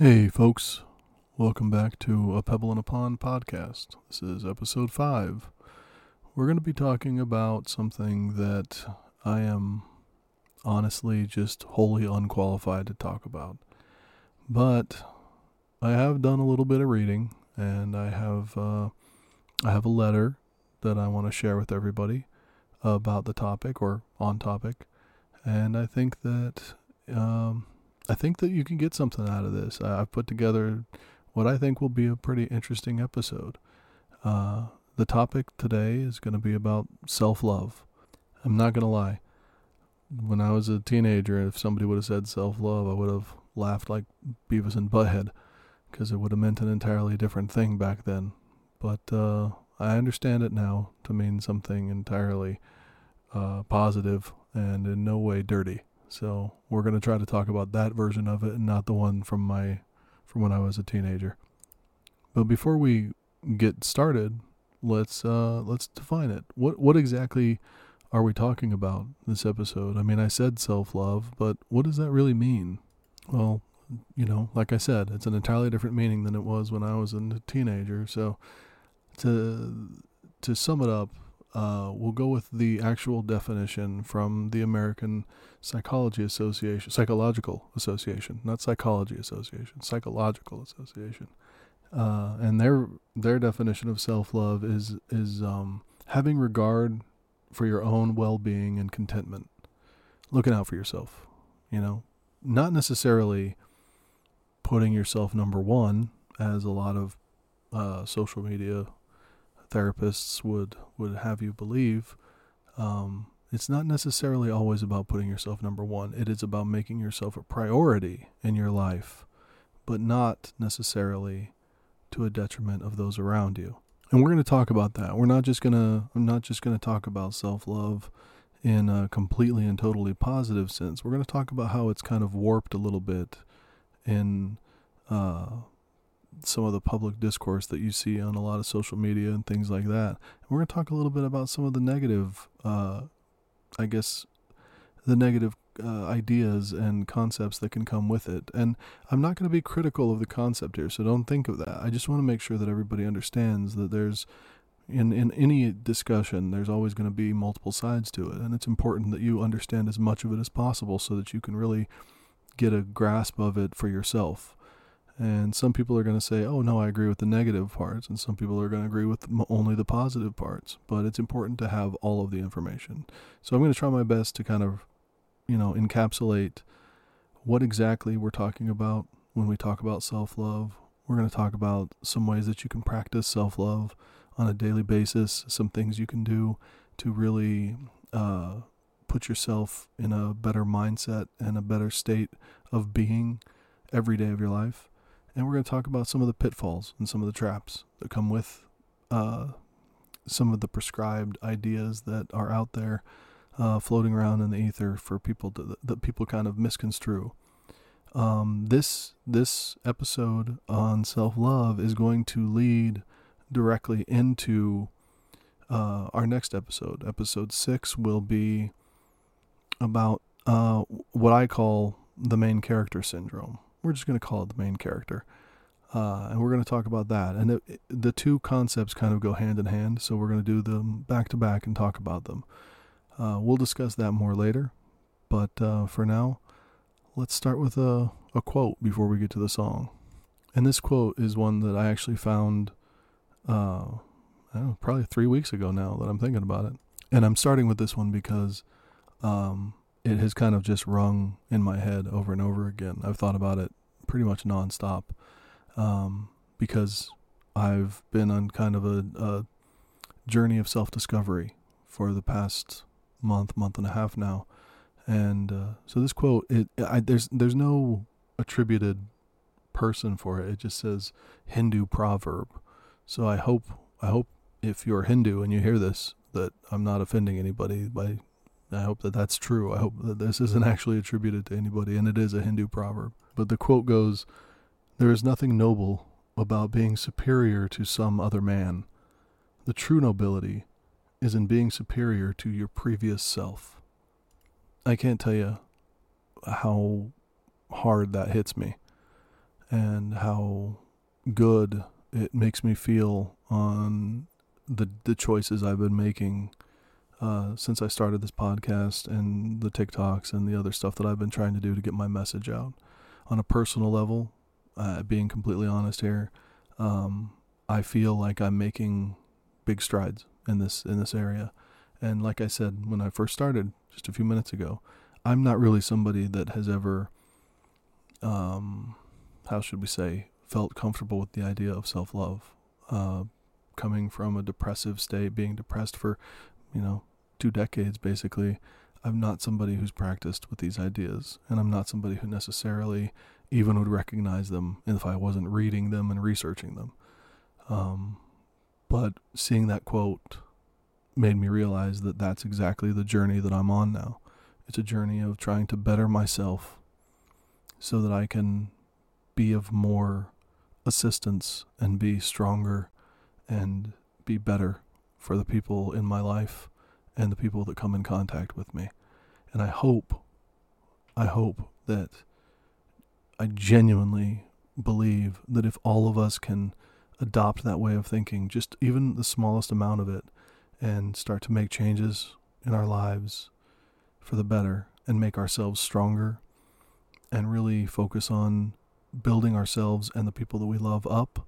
Hey, folks. Welcome back to A Pebble in a Pond podcast. This is episode five. We're going to be talking about something that I am honestly just wholly unqualified to talk about. But I have done a little bit of reading, and I have uh, I have a letter that I want to share with everybody about the topic or on topic, and I think that um, I think that you can get something out of this. I, have put together what I think will be a pretty interesting episode. Uh, the topic today is going to be about self love. I'm not going to lie. When I was a teenager, if somebody would have said self love, I would have laughed like Beavis and Butthead because it would have meant an entirely different thing back then. But uh, I understand it now to mean something entirely uh, positive and in no way dirty. So we're going to try to talk about that version of it and not the one from my from when I was a teenager. But before we get started, let's uh let's define it. What what exactly are we talking about this episode? I mean, I said self-love, but what does that really mean? Well, you know, like I said, it's an entirely different meaning than it was when I was a teenager. So to to sum it up, uh, we'll go with the actual definition from the American Psychology Association, Psychological Association, not Psychology Association, Psychological Association. Uh, and their their definition of self love is is um, having regard for your own well being and contentment, looking out for yourself. You know, not necessarily putting yourself number one, as a lot of uh, social media therapists would would have you believe, um, it's not necessarily always about putting yourself number one. It is about making yourself a priority in your life, but not necessarily to a detriment of those around you. And we're going to talk about that. We're not just going to I'm not just going to talk about self-love in a completely and totally positive sense. We're going to talk about how it's kind of warped a little bit in uh, some of the public discourse that you see on a lot of social media and things like that. And we're going to talk a little bit about some of the negative, uh, I guess, the negative uh, ideas and concepts that can come with it. And I'm not going to be critical of the concept here, so don't think of that. I just want to make sure that everybody understands that there's in in any discussion there's always going to be multiple sides to it and it's important that you understand as much of it as possible so that you can really get a grasp of it for yourself and some people are going to say, oh, no, I agree with the negative parts. And some people are going to agree with only the positive parts. But it's important to have all of the information. So I'm going to try my best to kind of, you know, encapsulate what exactly we're talking about when we talk about self love. We're going to talk about some ways that you can practice self love on a daily basis, some things you can do to really uh, put yourself in a better mindset and a better state of being every day of your life and we're going to talk about some of the pitfalls and some of the traps that come with uh, some of the prescribed ideas that are out there uh, floating around in the ether for people to, that people kind of misconstrue. Um, this this episode on self love is going to lead directly into uh, our next episode. Episode six will be about uh, what I call the main character syndrome. We're just going to call it the main character. Uh, and we're going to talk about that. And it, it, the two concepts kind of go hand in hand, so we're going to do them back to back and talk about them. Uh, we'll discuss that more later, but uh, for now, let's start with a, a quote before we get to the song. And this quote is one that I actually found uh, know, probably three weeks ago now that I'm thinking about it. And I'm starting with this one because um, it has kind of just rung in my head over and over again. I've thought about it pretty much nonstop um, because I've been on kind of a, a journey of self discovery for the past month, month and a half now. And uh, so this quote, it I, there's there's no attributed person for it. It just says Hindu proverb. So I hope I hope if you're Hindu and you hear this that I'm not offending anybody by I hope that that's true. I hope that this isn't actually attributed to anybody, and it is a Hindu proverb. But the quote goes There is nothing noble about being superior to some other man. The true nobility is in being superior to your previous self. I can't tell you how hard that hits me. and how good it makes me feel on the the choices I've been making uh, since I started this podcast and the TikToks and the other stuff that I've been trying to do to get my message out. On a personal level, uh, being completely honest here, um, I feel like I'm making big strides in this in this area. And like I said when I first started just a few minutes ago, I'm not really somebody that has ever um how should we say felt comfortable with the idea of self-love. Uh coming from a depressive state, being depressed for, you know, two decades basically, I'm not somebody who's practiced with these ideas, and I'm not somebody who necessarily even would recognize them if I wasn't reading them and researching them. Um, but seeing that quote made me realize that that's exactly the journey that I'm on now. It's a journey of trying to better myself so that I can be of more assistance and be stronger and be better for the people in my life and the people that come in contact with me. And I hope, I hope that I genuinely believe that if all of us can adopt that way of thinking, just even the smallest amount of it, and start to make changes in our lives for the better and make ourselves stronger and really focus on building ourselves and the people that we love up,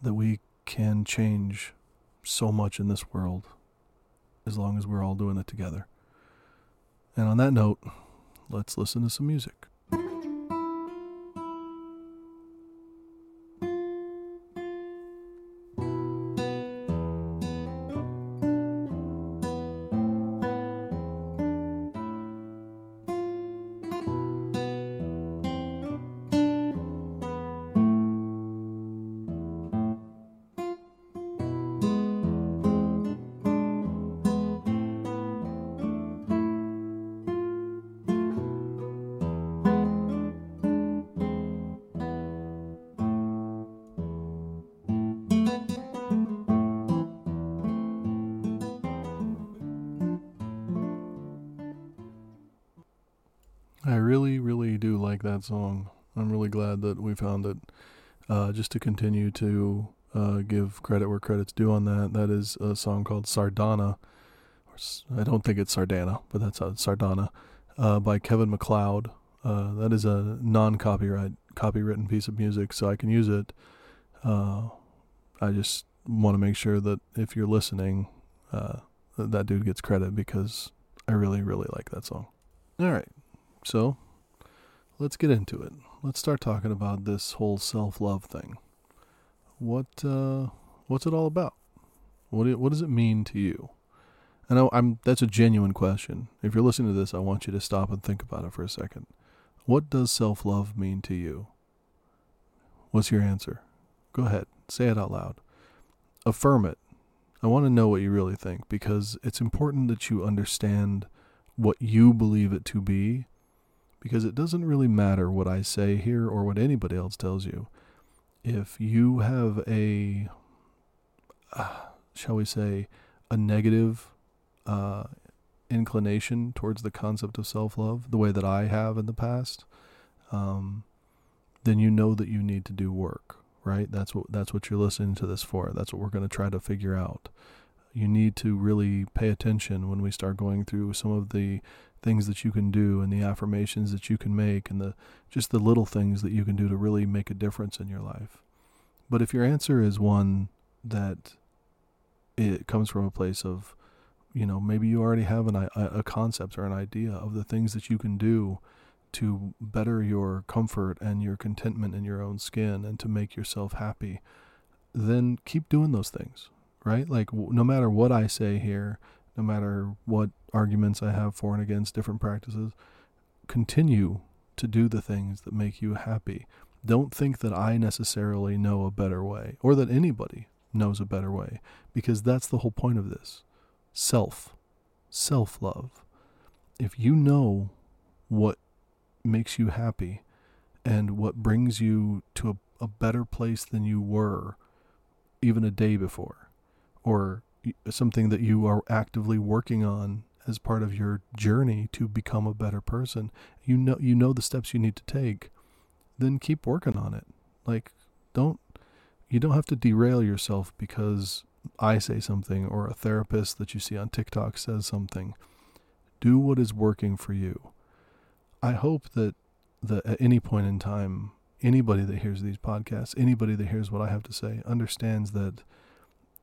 that we can change so much in this world as long as we're all doing it together. And on that note, let's listen to some music. That song. I'm really glad that we found it. Uh, just to continue to uh, give credit where credit's due on that, that is a song called Sardana. I don't think it's Sardana, but that's uh, Sardana uh, by Kevin MacLeod. Uh, that is a non-copyright, copywritten piece of music, so I can use it. Uh, I just want to make sure that if you're listening, uh, that dude gets credit because I really, really like that song. All right, so, let's get into it. Let's start talking about this whole self-love thing. What uh, what's it all about? What do, what does it mean to you? And I, I'm that's a genuine question. If you're listening to this, I want you to stop and think about it for a second. What does self-love mean to you? What's your answer? Go ahead, say it out loud. Affirm it. I want to know what you really think because it's important that you understand what you believe it to be because it doesn't really matter what I say here or what anybody else tells you. If you have a, uh, shall we say, a negative uh, inclination towards the concept of self love, the way that I have in the past, um, then you know that you need to do work, right? That's what that's what you're listening to this for. That's what we're going to try to figure out. You need to really pay attention when we start going through some of the things that you can do and the affirmations that you can make and the just the little things that you can do to really make a difference in your life. But if your answer is one that it comes from a place of you know maybe you already have an, a, a concept or an idea of the things that you can do to better your comfort and your contentment in your own skin and to make yourself happy then keep doing those things right like no matter what i say here no matter what arguments I have for and against different practices, continue to do the things that make you happy. Don't think that I necessarily know a better way or that anybody knows a better way because that's the whole point of this. Self, self love. If you know what makes you happy and what brings you to a, a better place than you were even a day before, or something that you are actively working on as part of your journey to become a better person. You know you know the steps you need to take. then keep working on it. Like, don't, you don't have to derail yourself because I say something or a therapist that you see on TikTok says something. Do what is working for you. I hope that, that at any point in time, anybody that hears these podcasts, anybody that hears what I have to say, understands that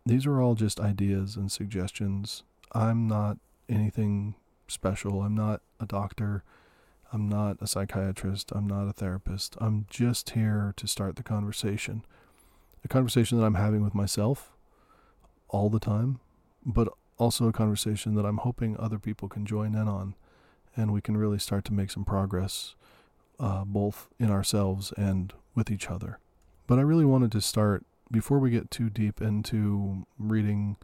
these are all just ideas and suggestions. I'm not anything special. I'm not a doctor. I'm not a psychiatrist. I'm not a therapist. I'm just here to start the conversation. A conversation that I'm having with myself all the time, but also a conversation that I'm hoping other people can join in on and we can really start to make some progress uh, both in ourselves and with each other. But I really wanted to start before we get too deep into reading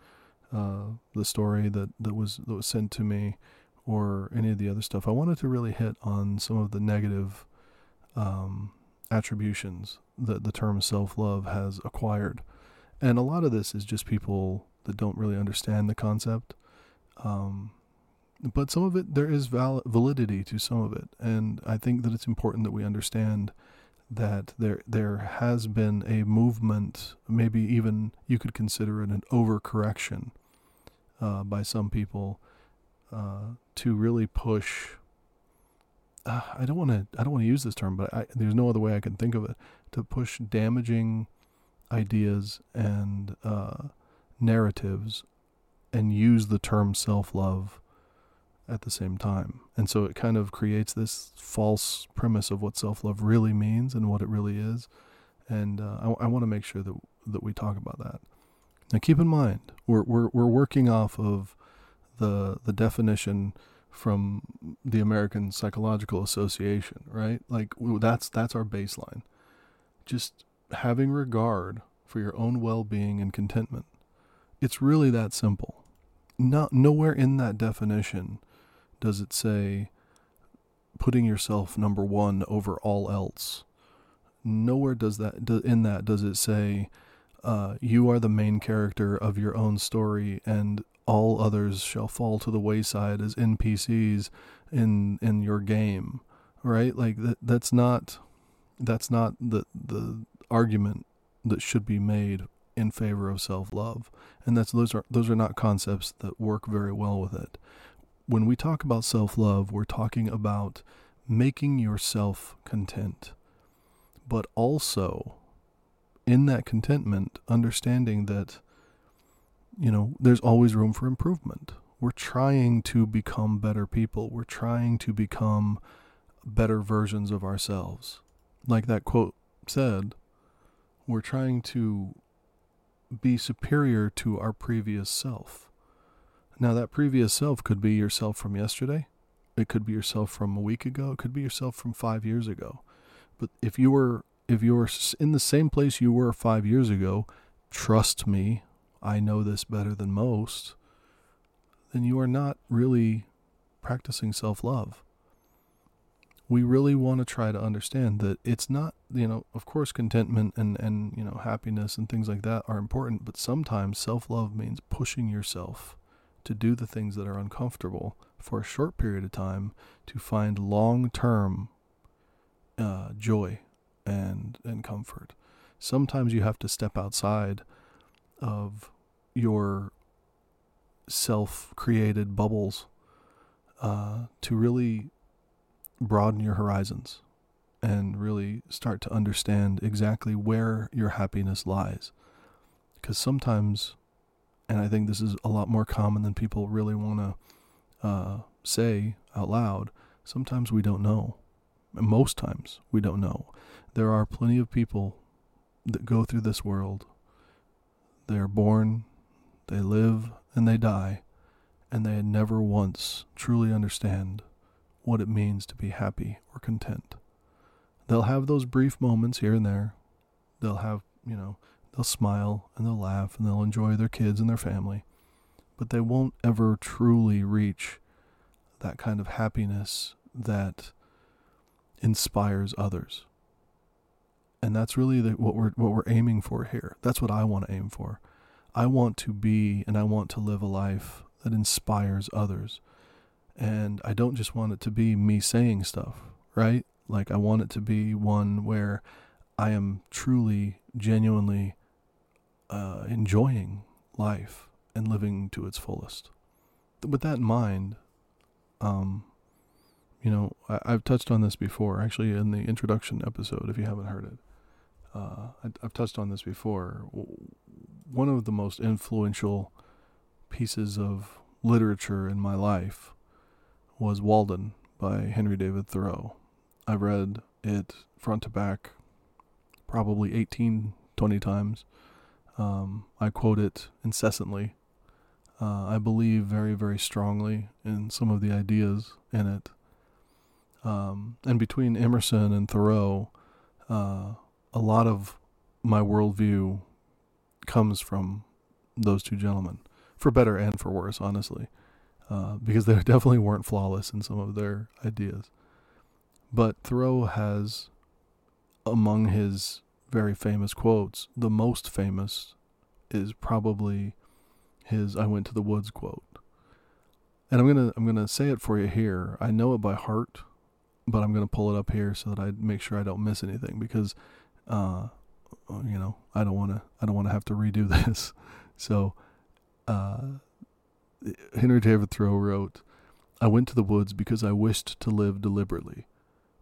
uh, the story that, that was that was sent to me or any of the other stuff. I wanted to really hit on some of the negative um, attributions that the term self love has acquired. And a lot of this is just people that don't really understand the concept. Um, but some of it, there is val- validity to some of it. And I think that it's important that we understand that there there has been a movement, maybe even you could consider it an overcorrection uh, by some people uh, to really push. Uh, I don't want to. I don't want to use this term, but I, there's no other way I can think of it to push damaging ideas and uh, narratives, and use the term self-love at the same time. And so it kind of creates this false premise of what self-love really means and what it really is. And uh, I, I want to make sure that that we talk about that. Now, keep in mind, we're we're we're working off of the the definition from the American Psychological Association, right? Like that's that's our baseline. Just having regard for your own well-being and contentment. It's really that simple. Not nowhere in that definition does it say putting yourself number 1 over all else. Nowhere does that in that does it say uh, you are the main character of your own story and all others shall fall to the wayside as NPCs in in your game, right? Like that that's not that's not the the argument that should be made in favor of self-love. And that's those are those are not concepts that work very well with it. When we talk about self-love, we're talking about making yourself content, but also in that contentment understanding that you know, there's always room for improvement. We're trying to become better people. We're trying to become better versions of ourselves. Like that quote said, we're trying to be superior to our previous self. Now, that previous self could be yourself from yesterday. It could be yourself from a week ago. It could be yourself from five years ago. But if you were if you're in the same place you were five years ago, trust me, I know this better than most, then you are not really practicing self love. We really want to try to understand that it's not, you know, of course, contentment and, and you know, happiness and things like that are important, but sometimes self love means pushing yourself to do the things that are uncomfortable for a short period of time to find long term uh, joy and, and comfort. Sometimes you have to step outside of your self created bubbles uh, to really broaden your horizons and really start to understand exactly where your happiness lies. Because sometimes, and I think this is a lot more common than people really want to uh, say out loud, sometimes we don't know. Most times we don't know. There are plenty of people that go through this world. They're born they live and they die, and they never once truly understand what it means to be happy or content. They'll have those brief moments here and there. They'll have, you know, they'll smile and they'll laugh and they'll enjoy their kids and their family, but they won't ever truly reach that kind of happiness that inspires others. And that's really the, what we're what we're aiming for here. That's what I want to aim for. I want to be and I want to live a life that inspires others. And I don't just want it to be me saying stuff, right? Like I want it to be one where I am truly, genuinely uh, enjoying life and living to its fullest. With that in mind, um, you know, I, have touched on this before, actually, in the introduction episode, if you haven't heard it. Uh, I, I've touched on this before. One of the most influential pieces of literature in my life was Walden by Henry David Thoreau. I've read it front to back probably 18, 20 times. Um, I quote it incessantly. Uh, I believe very, very strongly in some of the ideas in it. Um, and between Emerson and Thoreau, uh, a lot of my worldview comes from those two gentlemen, for better and for worse, honestly, uh, because they definitely weren't flawless in some of their ideas. But Thoreau has, among his very famous quotes, the most famous is probably his "I went to the woods" quote. And I'm gonna I'm gonna say it for you here. I know it by heart, but I'm gonna pull it up here so that I make sure I don't miss anything because, uh, you know, I don't wanna I don't wanna have to redo this. So, uh, Henry David Thoreau wrote, "I went to the woods because I wished to live deliberately,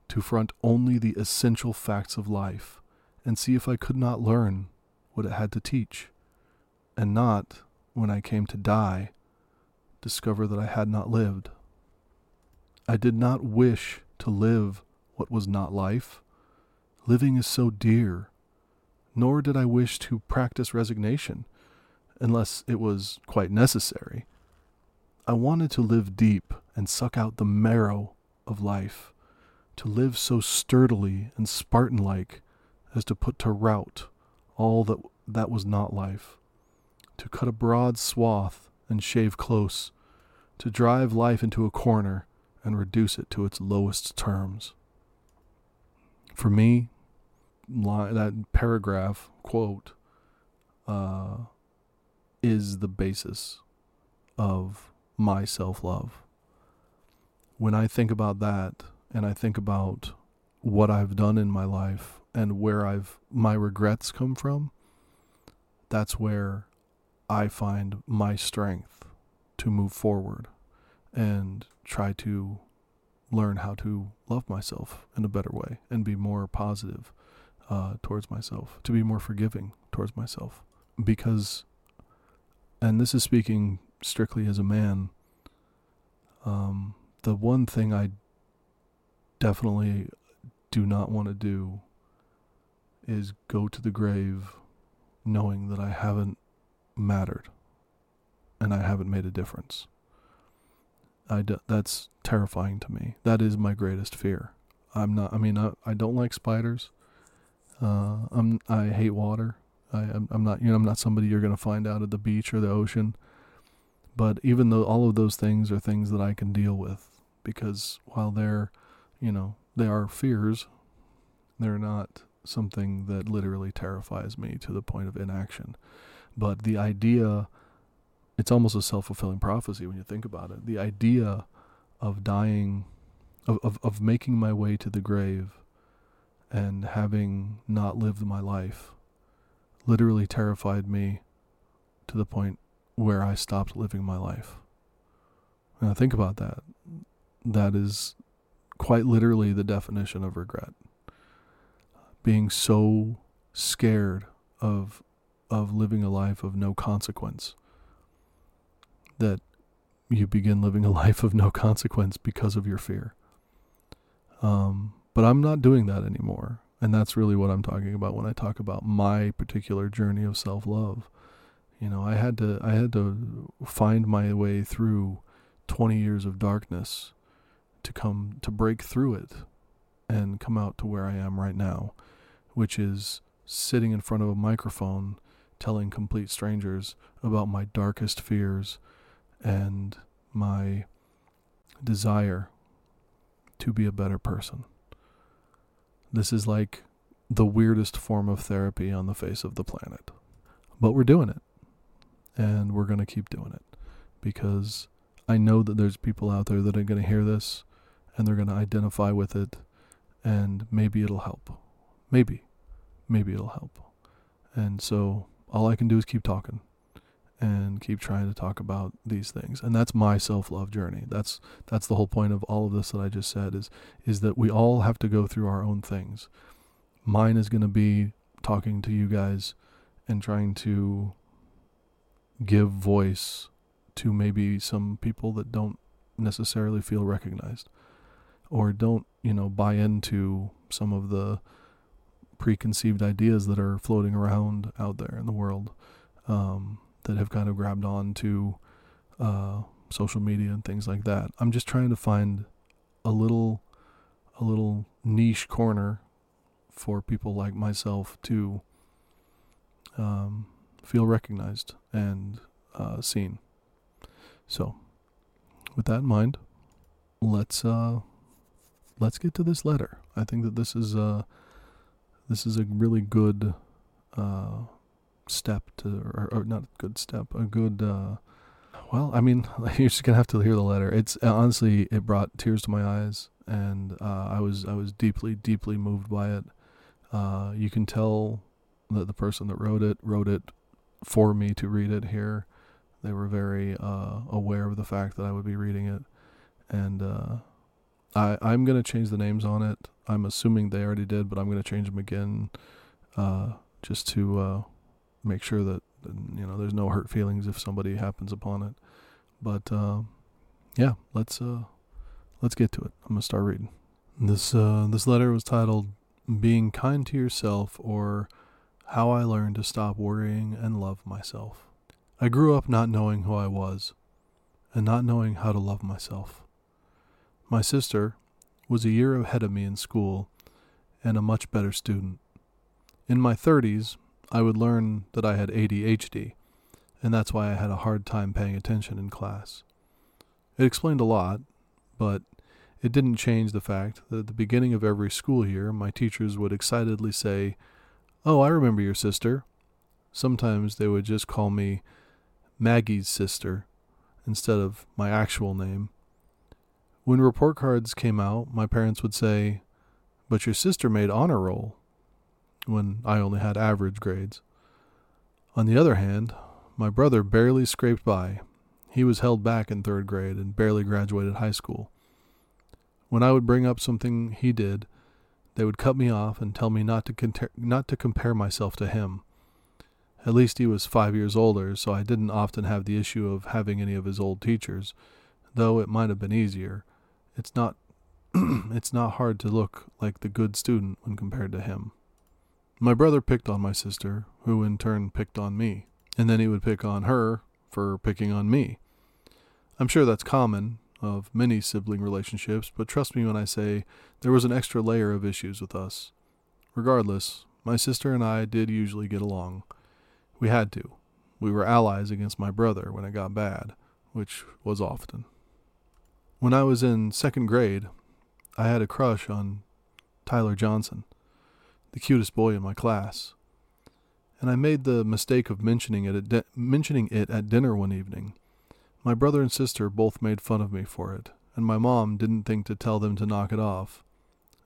to front only the essential facts of life, and see if I could not learn what it had to teach, and not, when I came to die, discover that I had not lived. I did not wish to live what was not life. Living is so dear. Nor did I wish to practice resignation, unless it was quite necessary. I wanted to live deep and suck out the marrow of life, to live so sturdily and Spartan like as to put to rout all that that was not life, to cut a broad swath and shave close, to drive life into a corner and reduce it to its lowest terms. For me, that paragraph quote uh, is the basis of my self love. When I think about that and I think about what I've done in my life and where I've my regrets come from, that's where I find my strength to move forward and try to learn how to love myself in a better way and be more positive uh, towards myself, to be more forgiving towards myself. Because, and this is speaking strictly as a man, um, the one thing I definitely do not want to do is go to the grave knowing that I haven't mattered and I haven't made a difference. I d- that's terrifying to me. That is my greatest fear. I'm not. I mean, I, I don't like spiders. Uh, I'm. I hate water. I, I'm, I'm not. You know, I'm not somebody you're going to find out at the beach or the ocean. But even though all of those things are things that I can deal with, because while they're, you know, they are fears, they're not something that literally terrifies me to the point of inaction. But the idea, it's almost a self fulfilling prophecy when you think about it. The idea of dying, of, of, of making my way to the grave and having not lived my life literally terrified me to the point where I stopped living my life. Now think about that. That is quite literally the definition of regret being so scared of of living a life of no consequence that you begin living a life of no consequence because of your fear. Um, but I'm not doing that anymore. And that's really what I'm talking about when I talk about my particular journey of self love. You know, I had to I had to find my way through 20 years of darkness to come to break through it and come out to where I am right now which is sitting in front of a microphone telling complete strangers about my darkest fears and my desire to be a better person. This is like the weirdest form of therapy on the face of the planet. But we're doing it. And we're going to keep doing it because I know that there's people out there that are going to hear this and they're going to identify with it and maybe it'll help. Maybe. Maybe it'll help. And so all I can do is keep talking and keep trying to talk about these things. And that's my self-love journey. That's that's the whole point of all of this that I just said is is that we all have to go through our own things. Mine is going to be talking to you guys and trying to give voice to maybe some people that don't necessarily feel recognized or don't, you know, buy into some of the preconceived ideas that are floating around out there in the world um, that have kind of grabbed on to uh, social media and things like that. I'm just trying to find a little a little niche corner for people like myself to um, feel recognized and uh, seen. So, with that in mind, let's uh, let's get to this letter. I think that this is a this is a really good uh, step to, or, or not a good step, a good. Uh, well, I mean, you're just gonna have to hear the letter. It's honestly, it brought tears to my eyes, and uh, I was I was deeply deeply moved by it. Uh, you can tell that the person that wrote it wrote it for me to read it here. They were very uh, aware of the fact that I would be reading it, and uh, I I'm gonna change the names on it. I'm assuming they already did, but I'm gonna change them again, uh, just to uh, make sure that you know there's no hurt feelings if somebody happens upon it. But uh, yeah, let's uh, let's get to it. I'm gonna start reading. This uh, this letter was titled "Being Kind to Yourself" or "How I Learned to Stop Worrying and Love Myself." I grew up not knowing who I was, and not knowing how to love myself. My sister was a year ahead of me in school and a much better student. In my 30s, I would learn that I had ADHD, and that's why I had a hard time paying attention in class. It explained a lot, but it didn't change the fact that at the beginning of every school year, my teachers would excitedly say, Oh, I remember your sister. Sometimes they would just call me Maggie's sister instead of my actual name. When report cards came out, my parents would say, But your sister made honor roll, when I only had average grades. On the other hand, my brother barely scraped by. He was held back in third grade and barely graduated high school. When I would bring up something he did, they would cut me off and tell me not to, conter- not to compare myself to him. At least he was five years older, so I didn't often have the issue of having any of his old teachers, though it might have been easier. It's not it's not hard to look like the good student when compared to him. My brother picked on my sister, who in turn picked on me, and then he would pick on her for picking on me. I'm sure that's common of many sibling relationships, but trust me when I say there was an extra layer of issues with us. Regardless, my sister and I did usually get along. We had to. We were allies against my brother when it got bad, which was often. When I was in second grade, I had a crush on Tyler Johnson, the cutest boy in my class. And I made the mistake of mentioning it at mentioning it at dinner one evening. My brother and sister both made fun of me for it, and my mom didn't think to tell them to knock it off.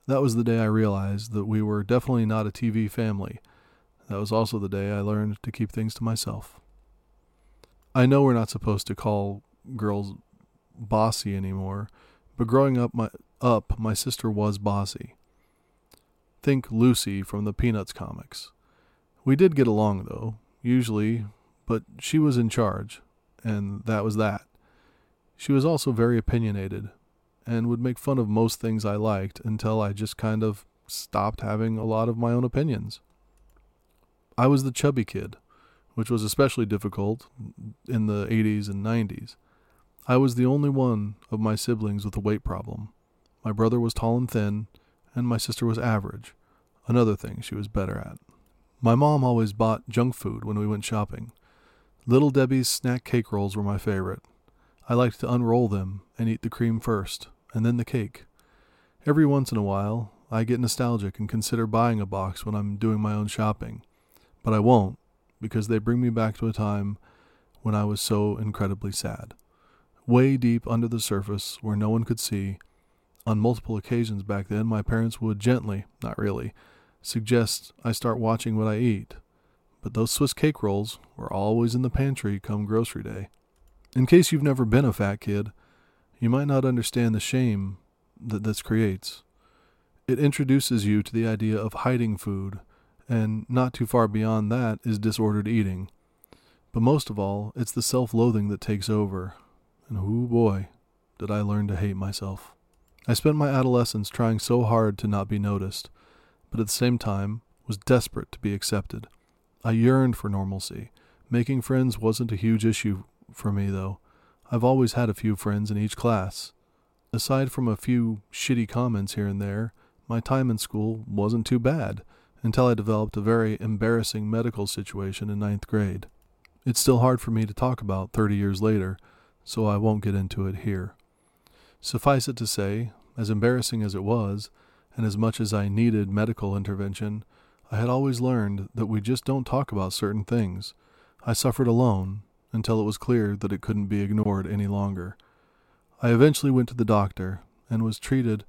That was the day I realized that we were definitely not a TV family. That was also the day I learned to keep things to myself. I know we're not supposed to call girls bossy anymore, but growing up my up my sister was bossy. Think Lucy from the Peanuts comics. We did get along though, usually, but she was in charge, and that was that. She was also very opinionated and would make fun of most things I liked until I just kind of stopped having a lot of my own opinions. I was the chubby kid, which was especially difficult in the 80s and 90s. I was the only one of my siblings with a weight problem. My brother was tall and thin, and my sister was average, another thing she was better at. My mom always bought junk food when we went shopping. Little Debbie's snack cake rolls were my favorite. I liked to unroll them and eat the cream first, and then the cake. Every once in a while, I get nostalgic and consider buying a box when I'm doing my own shopping, but I won't because they bring me back to a time when I was so incredibly sad. Way deep under the surface, where no one could see, On multiple occasions back then, my parents would gently, not really, suggest I start watching what I eat. But those Swiss cake rolls were always in the pantry come grocery day. In case you've never been a fat kid, you might not understand the shame that this creates. It introduces you to the idea of hiding food, and not too far beyond that is disordered eating. But most of all, it's the self loathing that takes over. And oh boy, did I learn to hate myself. I spent my adolescence trying so hard to not be noticed, but at the same time was desperate to be accepted. I yearned for normalcy. Making friends wasn't a huge issue for me, though. I've always had a few friends in each class. Aside from a few shitty comments here and there, my time in school wasn't too bad until I developed a very embarrassing medical situation in ninth grade. It's still hard for me to talk about 30 years later, so I won't get into it here. Suffice it to say, as embarrassing as it was, and as much as I needed medical intervention, I had always learned that we just don't talk about certain things. I suffered alone until it was clear that it couldn't be ignored any longer. I eventually went to the doctor and was treated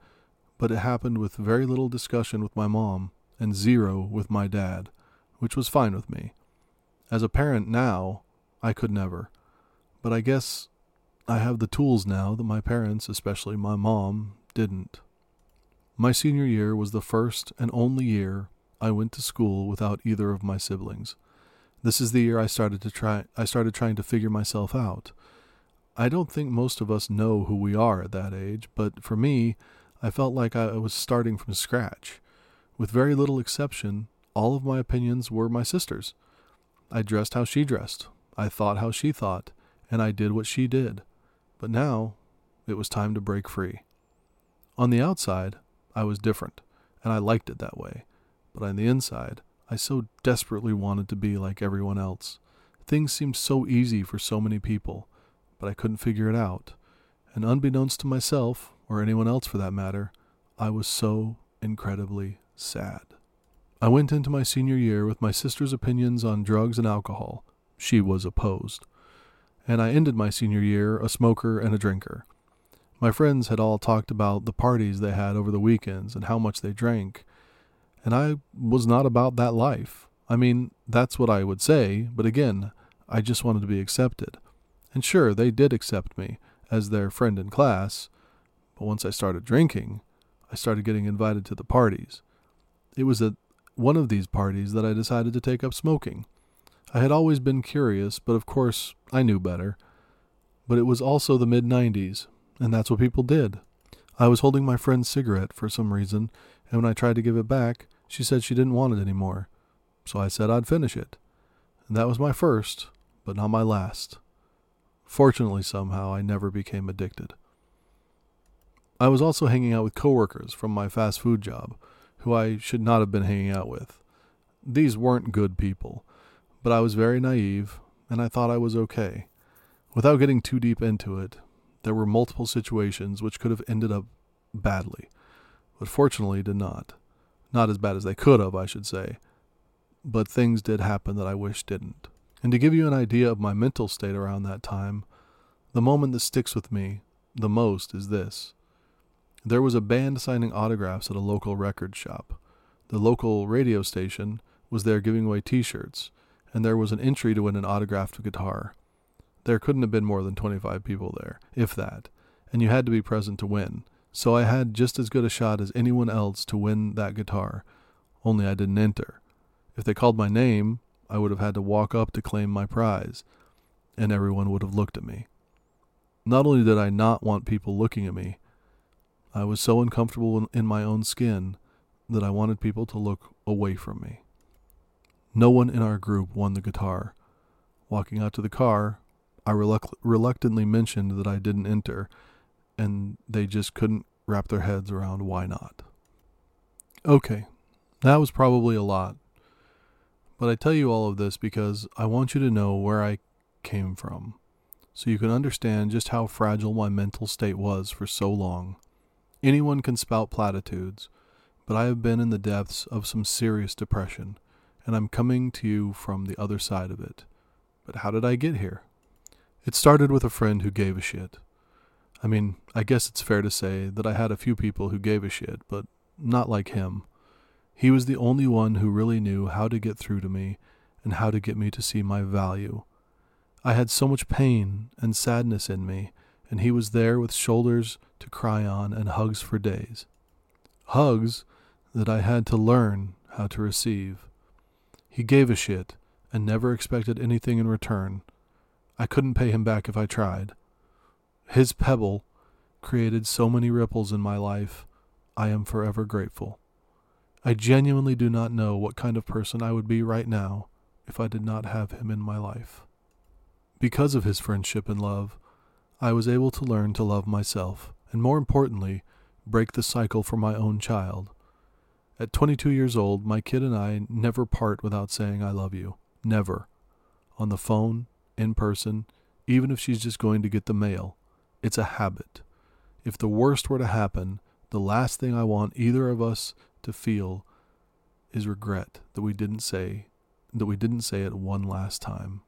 but it happened with very little discussion with my mom and zero with my dad, which was fine with me. As a parent now, I could never. But I guess I have the tools now that my parents, especially my mom, didn't. My senior year was the first and only year I went to school without either of my siblings. This is the year I started to try I started trying to figure myself out. I don't think most of us know who we are at that age, but for me, I felt like I was starting from scratch. With very little exception, all of my opinions were my sister's. I dressed how she dressed, I thought how she thought, and I did what she did. But now, it was time to break free. On the outside, I was different, and I liked it that way. But on the inside, I so desperately wanted to be like everyone else. Things seemed so easy for so many people, but I couldn't figure it out. And unbeknownst to myself, or anyone else for that matter, I was so incredibly sad. I went into my senior year with my sister's opinions on drugs and alcohol. She was opposed. And I ended my senior year a smoker and a drinker. My friends had all talked about the parties they had over the weekends and how much they drank, and I was not about that life. I mean, that's what I would say, but again, I just wanted to be accepted. And sure, they did accept me as their friend in class, but once I started drinking, I started getting invited to the parties. It was at one of these parties that I decided to take up smoking. I had always been curious, but of course I knew better. But it was also the mid 90s, and that's what people did. I was holding my friend's cigarette for some reason, and when I tried to give it back, she said she didn't want it anymore. So I said I'd finish it. And that was my first, but not my last. Fortunately, somehow, I never became addicted. I was also hanging out with coworkers from my fast food job, who I should not have been hanging out with. These weren't good people, but I was very naive, and I thought I was okay. Without getting too deep into it, there were multiple situations which could have ended up badly, but fortunately did not. Not as bad as they could have, I should say, but things did happen that I wish didn't. And to give you an idea of my mental state around that time, the moment that sticks with me the most is this. There was a band signing autographs at a local record shop. The local radio station was there giving away t shirts, and there was an entry to win an autographed guitar. There couldn't have been more than 25 people there, if that, and you had to be present to win. So I had just as good a shot as anyone else to win that guitar, only I didn't enter. If they called my name, I would have had to walk up to claim my prize, and everyone would have looked at me. Not only did I not want people looking at me, I was so uncomfortable in my own skin that I wanted people to look away from me. No one in our group won the guitar. Walking out to the car, I reluct- reluctantly mentioned that I didn't enter, and they just couldn't wrap their heads around why not. Okay, that was probably a lot. But I tell you all of this because I want you to know where I came from, so you can understand just how fragile my mental state was for so long. Anyone can spout platitudes, but I have been in the depths of some serious depression, and I'm coming to you from the other side of it. But how did I get here? It started with a friend who gave a shit. I mean, I guess it's fair to say that I had a few people who gave a shit, but not like him. He was the only one who really knew how to get through to me and how to get me to see my value. I had so much pain and sadness in me, and he was there with shoulders to cry on and hugs for days. Hugs that I had to learn how to receive. He gave a shit and never expected anything in return. I couldn't pay him back if I tried. His pebble created so many ripples in my life. I am forever grateful. I genuinely do not know what kind of person I would be right now if I did not have him in my life. Because of his friendship and love, I was able to learn to love myself, and more importantly, break the cycle for my own child. At 22 years old, my kid and I never part without saying, I love you. Never. On the phone, in person, even if she's just going to get the mail. It's a habit. If the worst were to happen, the last thing I want either of us to feel is regret that we didn't say that we didn't say it one last time.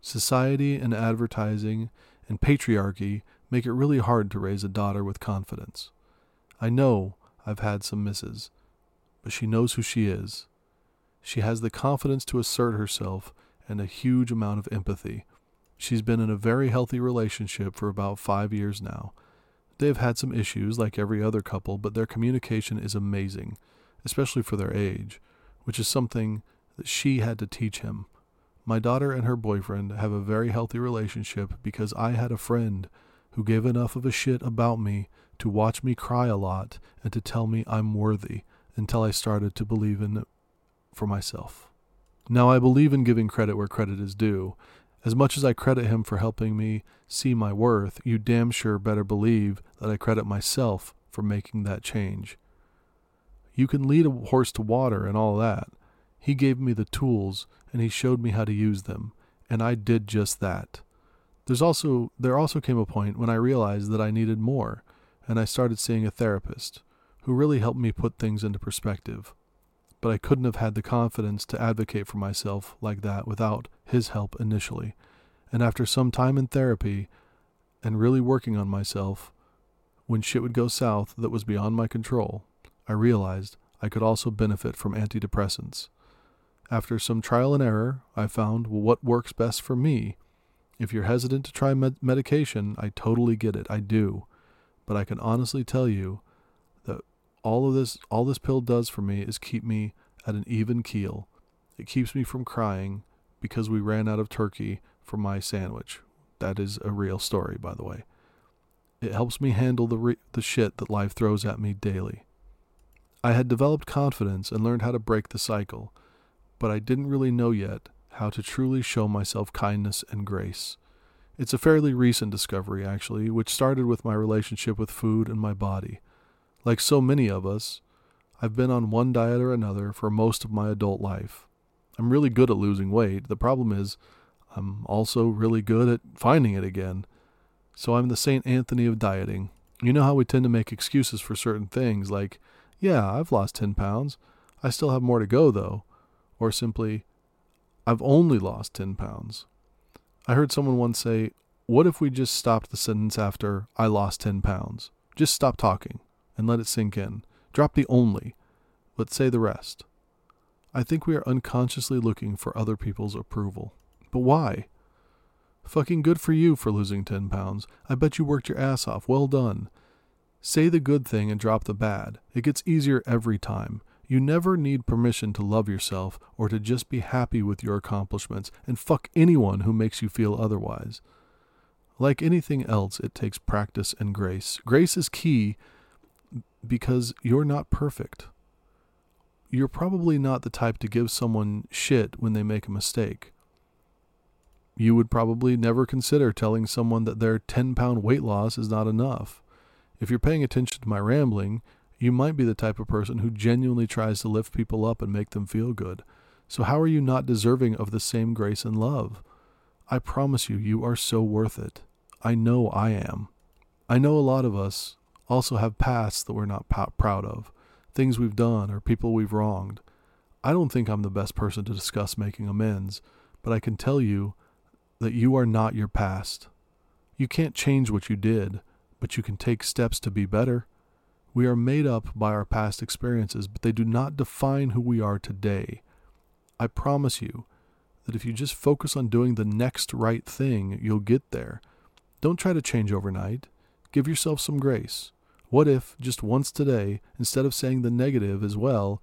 Society and advertising and patriarchy make it really hard to raise a daughter with confidence. I know I've had some misses, but she knows who she is. She has the confidence to assert herself and a huge amount of empathy. She's been in a very healthy relationship for about five years now. They've had some issues like every other couple, but their communication is amazing, especially for their age, which is something that she had to teach him. My daughter and her boyfriend have a very healthy relationship because I had a friend who gave enough of a shit about me to watch me cry a lot and to tell me I'm worthy until I started to believe in it for myself. Now, I believe in giving credit where credit is due. As much as I credit him for helping me see my worth, you damn sure better believe that I credit myself for making that change. You can lead a horse to water and all that. He gave me the tools and he showed me how to use them, and I did just that. There's also there also came a point when I realized that I needed more, and I started seeing a therapist who really helped me put things into perspective. But I couldn't have had the confidence to advocate for myself like that without his help initially. And after some time in therapy and really working on myself, when shit would go south that was beyond my control, I realized I could also benefit from antidepressants. After some trial and error, I found what works best for me. If you're hesitant to try med- medication, I totally get it. I do. But I can honestly tell you all of this all this pill does for me is keep me at an even keel. It keeps me from crying because we ran out of turkey for my sandwich. That is a real story, by the way. It helps me handle the re- the shit that life throws at me daily. I had developed confidence and learned how to break the cycle but I didn't really know yet how to truly show myself kindness and grace. It's a fairly recent discovery, actually, which started with my relationship with food and my body. Like so many of us, I've been on one diet or another for most of my adult life. I'm really good at losing weight. The problem is, I'm also really good at finding it again. So I'm the St. Anthony of dieting. You know how we tend to make excuses for certain things, like, yeah, I've lost 10 pounds. I still have more to go, though or simply, I've only lost 10 pounds. I heard someone once say, What if we just stopped the sentence after I lost 10 pounds? Just stop talking and let it sink in. Drop the only, but say the rest. I think we are unconsciously looking for other people's approval. But why? Fucking good for you for losing 10 pounds. I bet you worked your ass off. Well done. Say the good thing and drop the bad. It gets easier every time. You never need permission to love yourself or to just be happy with your accomplishments and fuck anyone who makes you feel otherwise. Like anything else, it takes practice and grace. Grace is key because you're not perfect. You're probably not the type to give someone shit when they make a mistake. You would probably never consider telling someone that their 10 pound weight loss is not enough. If you're paying attention to my rambling, you might be the type of person who genuinely tries to lift people up and make them feel good. So, how are you not deserving of the same grace and love? I promise you, you are so worth it. I know I am. I know a lot of us also have pasts that we're not proud of, things we've done or people we've wronged. I don't think I'm the best person to discuss making amends, but I can tell you that you are not your past. You can't change what you did, but you can take steps to be better. We are made up by our past experiences, but they do not define who we are today. I promise you that if you just focus on doing the next right thing, you'll get there. Don't try to change overnight. Give yourself some grace. What if, just once today, instead of saying the negative as well,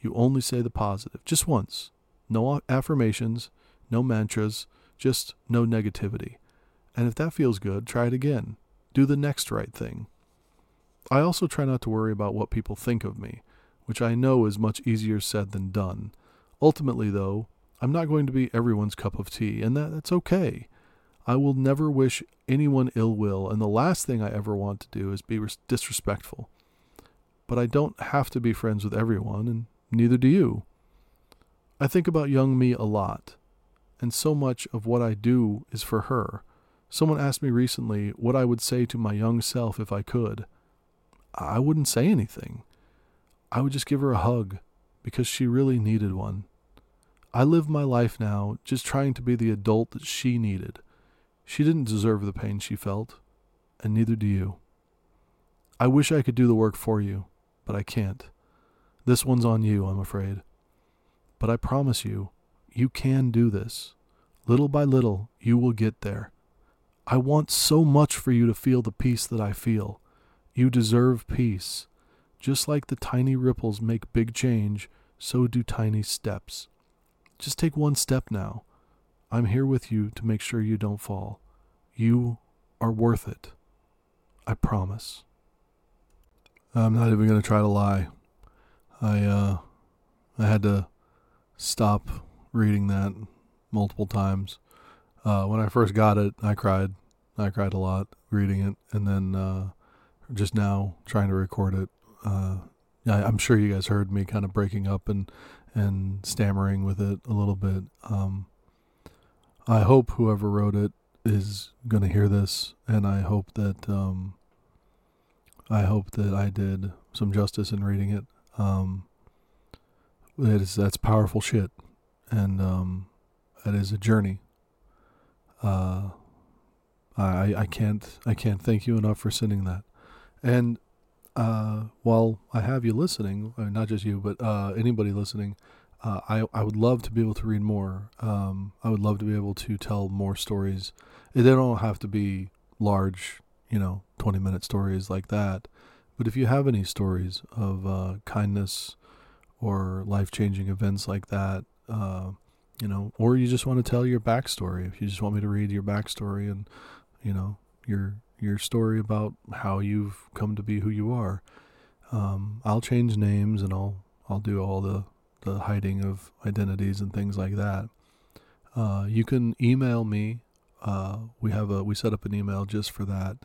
you only say the positive? Just once. No affirmations, no mantras, just no negativity. And if that feels good, try it again. Do the next right thing. I also try not to worry about what people think of me, which I know is much easier said than done. Ultimately, though, I'm not going to be everyone's cup of tea, and that, that's okay. I will never wish anyone ill will, and the last thing I ever want to do is be disrespectful. But I don't have to be friends with everyone, and neither do you. I think about young me a lot, and so much of what I do is for her. Someone asked me recently what I would say to my young self if I could. I wouldn't say anything. I would just give her a hug because she really needed one. I live my life now just trying to be the adult that she needed. She didn't deserve the pain she felt, and neither do you. I wish I could do the work for you, but I can't. This one's on you, I'm afraid. But I promise you, you can do this. Little by little, you will get there. I want so much for you to feel the peace that I feel. You deserve peace. Just like the tiny ripples make big change, so do tiny steps. Just take one step now. I'm here with you to make sure you don't fall. You are worth it. I promise. I'm not even going to try to lie. I uh I had to stop reading that multiple times. Uh, when I first got it, I cried. I cried a lot reading it, and then uh, just now trying to record it. Uh, I, I'm sure you guys heard me kind of breaking up and and stammering with it a little bit. Um, I hope whoever wrote it is going to hear this, and I hope that um, I hope that I did some justice in reading it. Um, that is that's powerful shit, and um, that is a journey. Uh, I I can't I can't thank you enough for sending that, and uh, while I have you listening, uh, not just you, but uh, anybody listening, uh, I I would love to be able to read more. Um, I would love to be able to tell more stories. They don't have to be large, you know, twenty minute stories like that. But if you have any stories of uh, kindness, or life changing events like that. Uh, you know, or you just want to tell your backstory. If you just want me to read your backstory and, you know, your your story about how you've come to be who you are, um, I'll change names and I'll I'll do all the the hiding of identities and things like that. Uh, you can email me. Uh, we have a we set up an email just for that.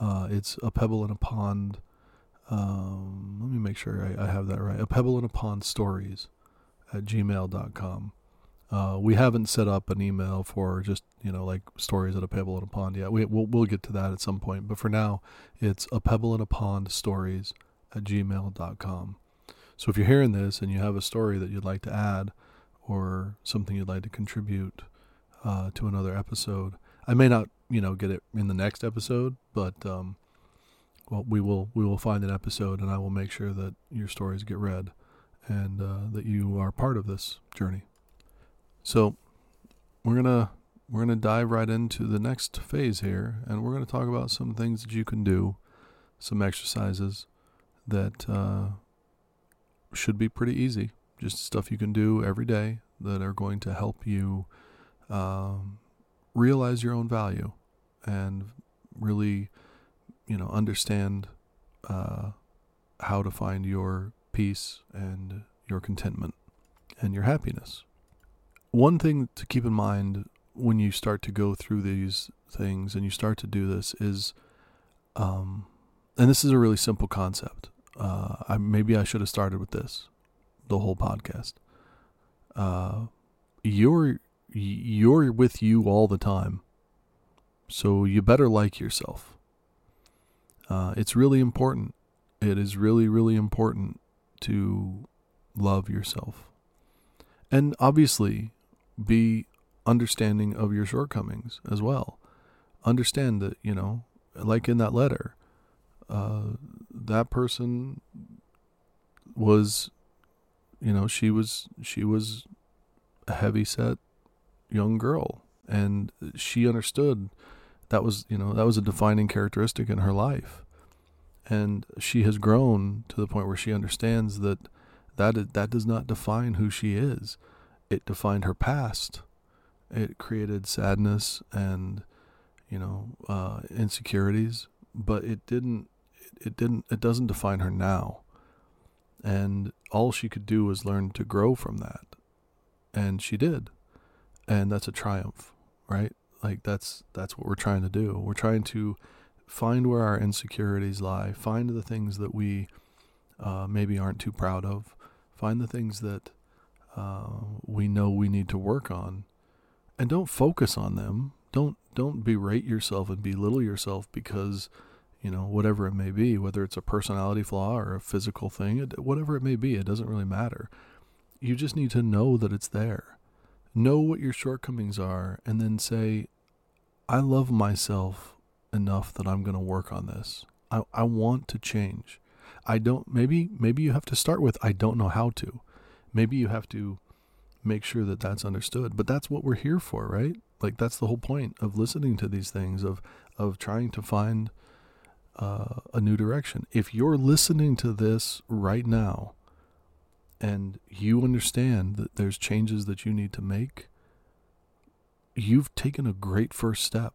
Uh, it's a pebble in a pond um, let me make sure I, I, have that right. A pebble in a pond stories at gmail.com. Uh, we haven't set up an email for just you know like stories at a pebble in a pond yet. We we'll, we'll get to that at some point, but for now, it's a pebble in a pond stories at gmail.com. So if you're hearing this and you have a story that you'd like to add, or something you'd like to contribute uh, to another episode, I may not you know get it in the next episode, but um, well, we will we will find an episode, and I will make sure that your stories get read, and uh, that you are part of this journey. So, we're gonna we're gonna dive right into the next phase here, and we're gonna talk about some things that you can do, some exercises that uh, should be pretty easy, just stuff you can do every day that are going to help you um, realize your own value and really you know, understand uh, how to find your peace and your contentment and your happiness. One thing to keep in mind when you start to go through these things and you start to do this is, um, and this is a really simple concept. Uh, I, maybe I should have started with this, the whole podcast. Uh, you're you're with you all the time, so you better like yourself uh, it's really important. It is really, really important to love yourself. And obviously, be understanding of your shortcomings as well. understand that you know, like in that letter, uh, that person was, you know, she was she was a heavy set young girl, and she understood that was you know that was a defining characteristic in her life, and she has grown to the point where she understands that that that does not define who she is. It defined her past. It created sadness and you know uh, insecurities, but it didn't. It didn't. It doesn't define her now. And all she could do was learn to grow from that, and she did, and that's a triumph, right? Like that's that's what we're trying to do. We're trying to find where our insecurities lie, find the things that we uh, maybe aren't too proud of, find the things that uh, we know we need to work on, and don't focus on them. Don't don't berate yourself and belittle yourself because you know whatever it may be, whether it's a personality flaw or a physical thing, whatever it may be, it doesn't really matter. You just need to know that it's there. Know what your shortcomings are, and then say, "I love myself enough that I'm going to work on this. I, I want to change. I don't maybe maybe you have to start with I don't know how to. Maybe you have to make sure that that's understood. But that's what we're here for, right? Like that's the whole point of listening to these things of of trying to find uh, a new direction. If you're listening to this right now and you understand that there's changes that you need to make, you've taken a great first step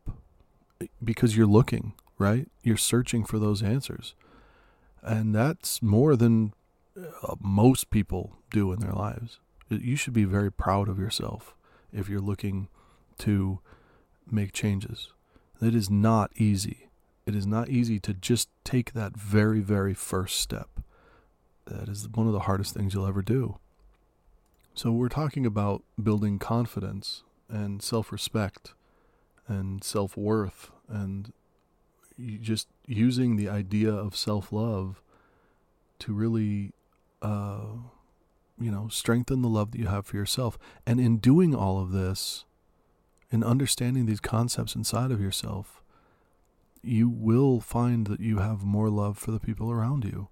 because you're looking, right? You're searching for those answers. And that's more than uh, most people do in their lives. You should be very proud of yourself if you're looking to make changes. It is not easy. It is not easy to just take that very, very first step. That is one of the hardest things you'll ever do. So, we're talking about building confidence and self respect and self worth and just using the idea of self love to really, uh, you know, strengthen the love that you have for yourself. And in doing all of this, in understanding these concepts inside of yourself, you will find that you have more love for the people around you.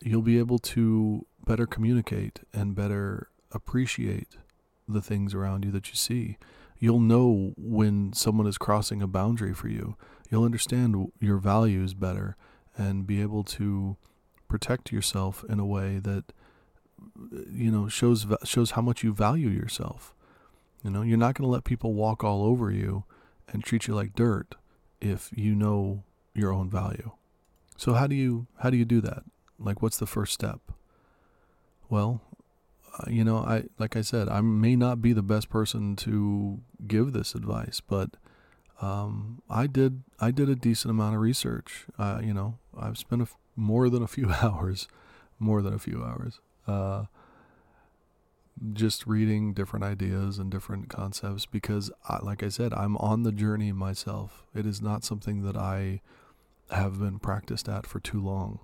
You'll be able to better communicate and better appreciate the things around you that you see. You'll know when someone is crossing a boundary for you. You'll understand your values better and be able to protect yourself in a way that you know shows shows how much you value yourself. You know, you're not going to let people walk all over you and treat you like dirt if you know your own value. So how do you how do you do that? Like what's the first step? Well, uh, you know, I like I said, I may not be the best person to give this advice, but um, I did I did a decent amount of research. Uh, you know, I've spent more than a few hours, more than a few hours, uh, just reading different ideas and different concepts because, I, like I said, I'm on the journey myself. It is not something that I have been practiced at for too long.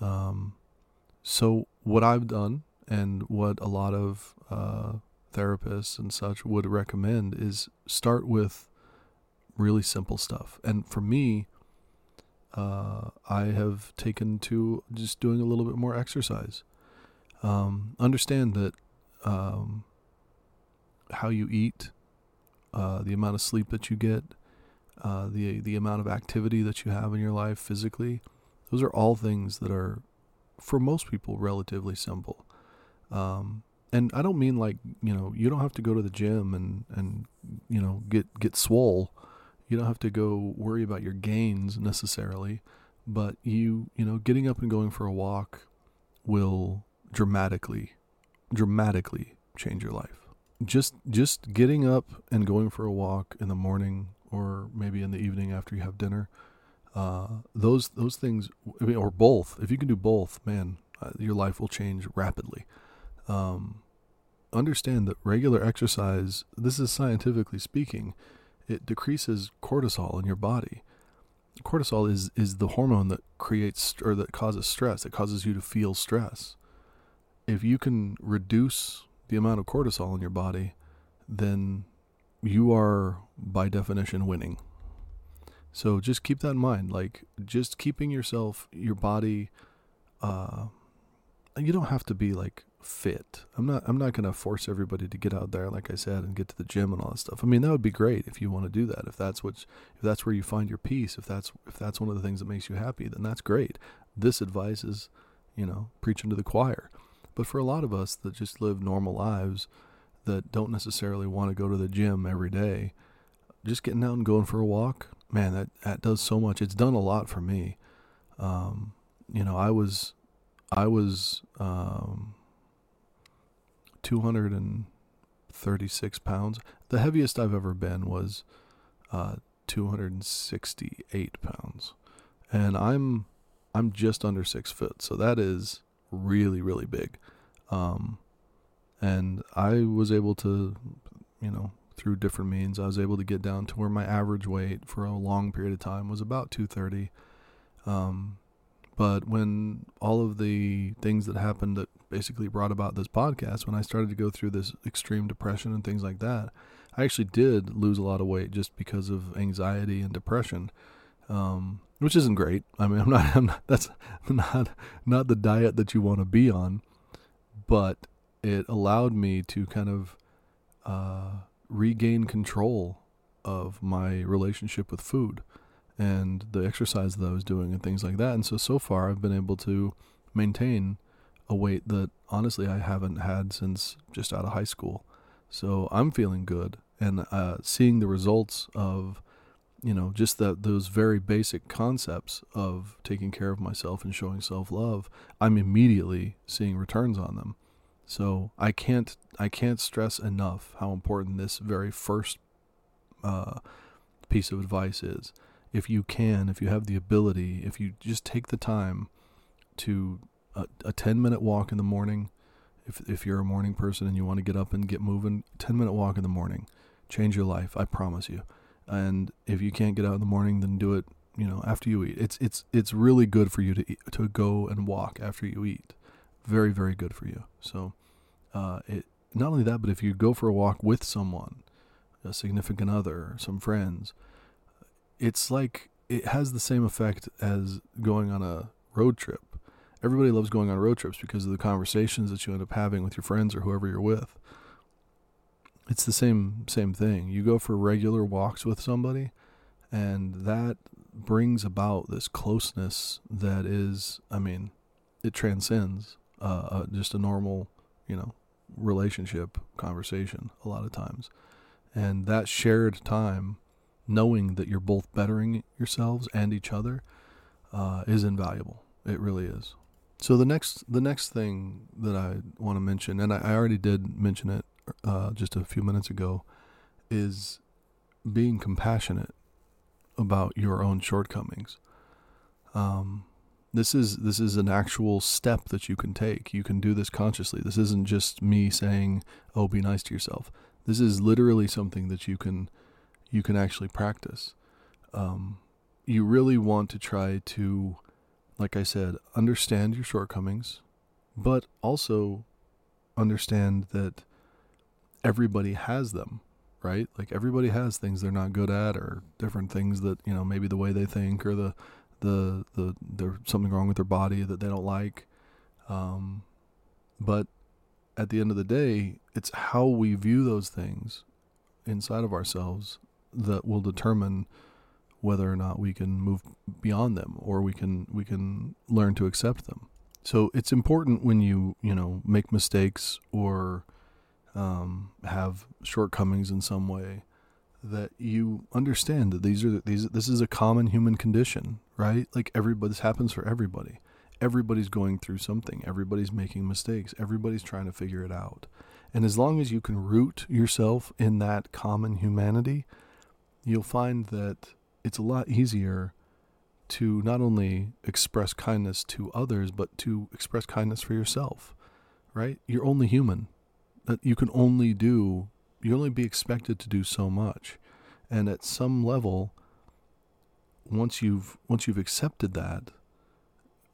Um, so what I've done and what a lot of uh, therapists and such would recommend is start with really simple stuff. And for me, uh, I have taken to just doing a little bit more exercise. Um, understand that um, how you eat, uh, the amount of sleep that you get, uh, the the amount of activity that you have in your life physically, those are all things that are, for most people, relatively simple. Um, and I don't mean like you know you don't have to go to the gym and and you know get get swole. You don't have to go worry about your gains necessarily, but you you know getting up and going for a walk will dramatically dramatically change your life. Just just getting up and going for a walk in the morning or maybe in the evening after you have dinner. Uh, those those things, or both. If you can do both, man, uh, your life will change rapidly um, understand that regular exercise, this is scientifically speaking, it decreases cortisol in your body. Cortisol is, is the hormone that creates or that causes stress, it causes you to feel stress. If you can reduce the amount of cortisol in your body, then you are by definition winning. So just keep that in mind. Like just keeping yourself, your body, uh, you don't have to be like fit. I'm not I'm not gonna force everybody to get out there, like I said, and get to the gym and all that stuff. I mean that would be great if you want to do that. If that's what if that's where you find your peace, if that's if that's one of the things that makes you happy, then that's great. This advice is, you know, preaching to the choir. But for a lot of us that just live normal lives that don't necessarily want to go to the gym every day, just getting out and going for a walk, man, that, that does so much. It's done a lot for me. Um, you know, I was, I was, um, 236 pounds. The heaviest I've ever been was, uh, 268 pounds. And I'm, I'm just under six foot. So that is really, really big. Um, and I was able to, you know, through different means, I was able to get down to where my average weight for a long period of time was about 230. Um, but when all of the things that happened that basically brought about this podcast, when I started to go through this extreme depression and things like that, I actually did lose a lot of weight just because of anxiety and depression, um, which isn't great. I mean, I'm not, I'm not that's not not the diet that you want to be on, but it allowed me to kind of uh, regain control of my relationship with food and the exercise that I was doing and things like that. And so, so far, I've been able to maintain a weight that honestly I haven't had since just out of high school. So I'm feeling good and uh, seeing the results of, you know, just that those very basic concepts of taking care of myself and showing self love. I'm immediately seeing returns on them. So I can't I can't stress enough how important this very first uh, piece of advice is. If you can, if you have the ability, if you just take the time to uh, a, a 10 minute walk in the morning, if if you're a morning person and you want to get up and get moving, 10 minute walk in the morning, change your life. I promise you. And if you can't get out in the morning, then do it. You know, after you eat. It's it's it's really good for you to eat, to go and walk after you eat very very good for you. So, uh, it not only that, but if you go for a walk with someone, a significant other, some friends, it's like it has the same effect as going on a road trip. Everybody loves going on road trips because of the conversations that you end up having with your friends or whoever you're with. It's the same same thing. You go for regular walks with somebody and that brings about this closeness that is, I mean, it transcends uh, uh, just a normal, you know, relationship conversation a lot of times. And that shared time, knowing that you're both bettering yourselves and each other, uh, is invaluable. It really is. So the next, the next thing that I want to mention, and I, I already did mention it uh, just a few minutes ago, is being compassionate about your own shortcomings. Um, this is this is an actual step that you can take. You can do this consciously. This isn't just me saying, "Oh, be nice to yourself." This is literally something that you can you can actually practice. Um, you really want to try to, like I said, understand your shortcomings, but also understand that everybody has them, right? Like everybody has things they're not good at, or different things that you know maybe the way they think or the the the there's something wrong with their body that they don't like. Um, but at the end of the day, it's how we view those things inside of ourselves that will determine whether or not we can move beyond them or we can we can learn to accept them. So it's important when you you know make mistakes or um, have shortcomings in some way that you understand that these are these this is a common human condition, right? Like everybody this happens for everybody. Everybody's going through something. Everybody's making mistakes. Everybody's trying to figure it out. And as long as you can root yourself in that common humanity, you'll find that it's a lot easier to not only express kindness to others, but to express kindness for yourself, right? You're only human. That you can only do you only be expected to do so much. And at some level, once you've once you've accepted that,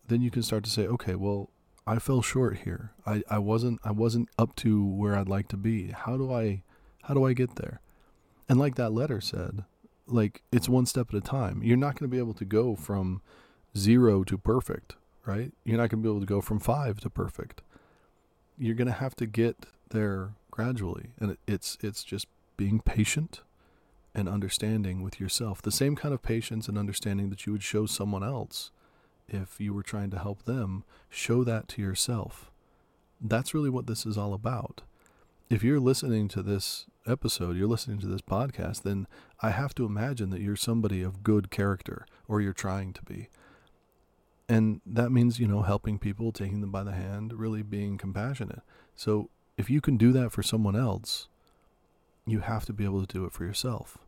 then you can start to say, okay, well, I fell short here. I, I wasn't I wasn't up to where I'd like to be. How do I how do I get there? And like that letter said, like it's one step at a time. You're not going to be able to go from zero to perfect, right? You're not going to be able to go from five to perfect. You're going to have to get there gradually, and it's it's just being patient and understanding with yourself. The same kind of patience and understanding that you would show someone else if you were trying to help them. Show that to yourself. That's really what this is all about. If you're listening to this episode, you're listening to this podcast, then I have to imagine that you're somebody of good character or you're trying to be. And that means, you know, helping people, taking them by the hand, really being compassionate. So if you can do that for someone else, you have to be able to do it for yourself.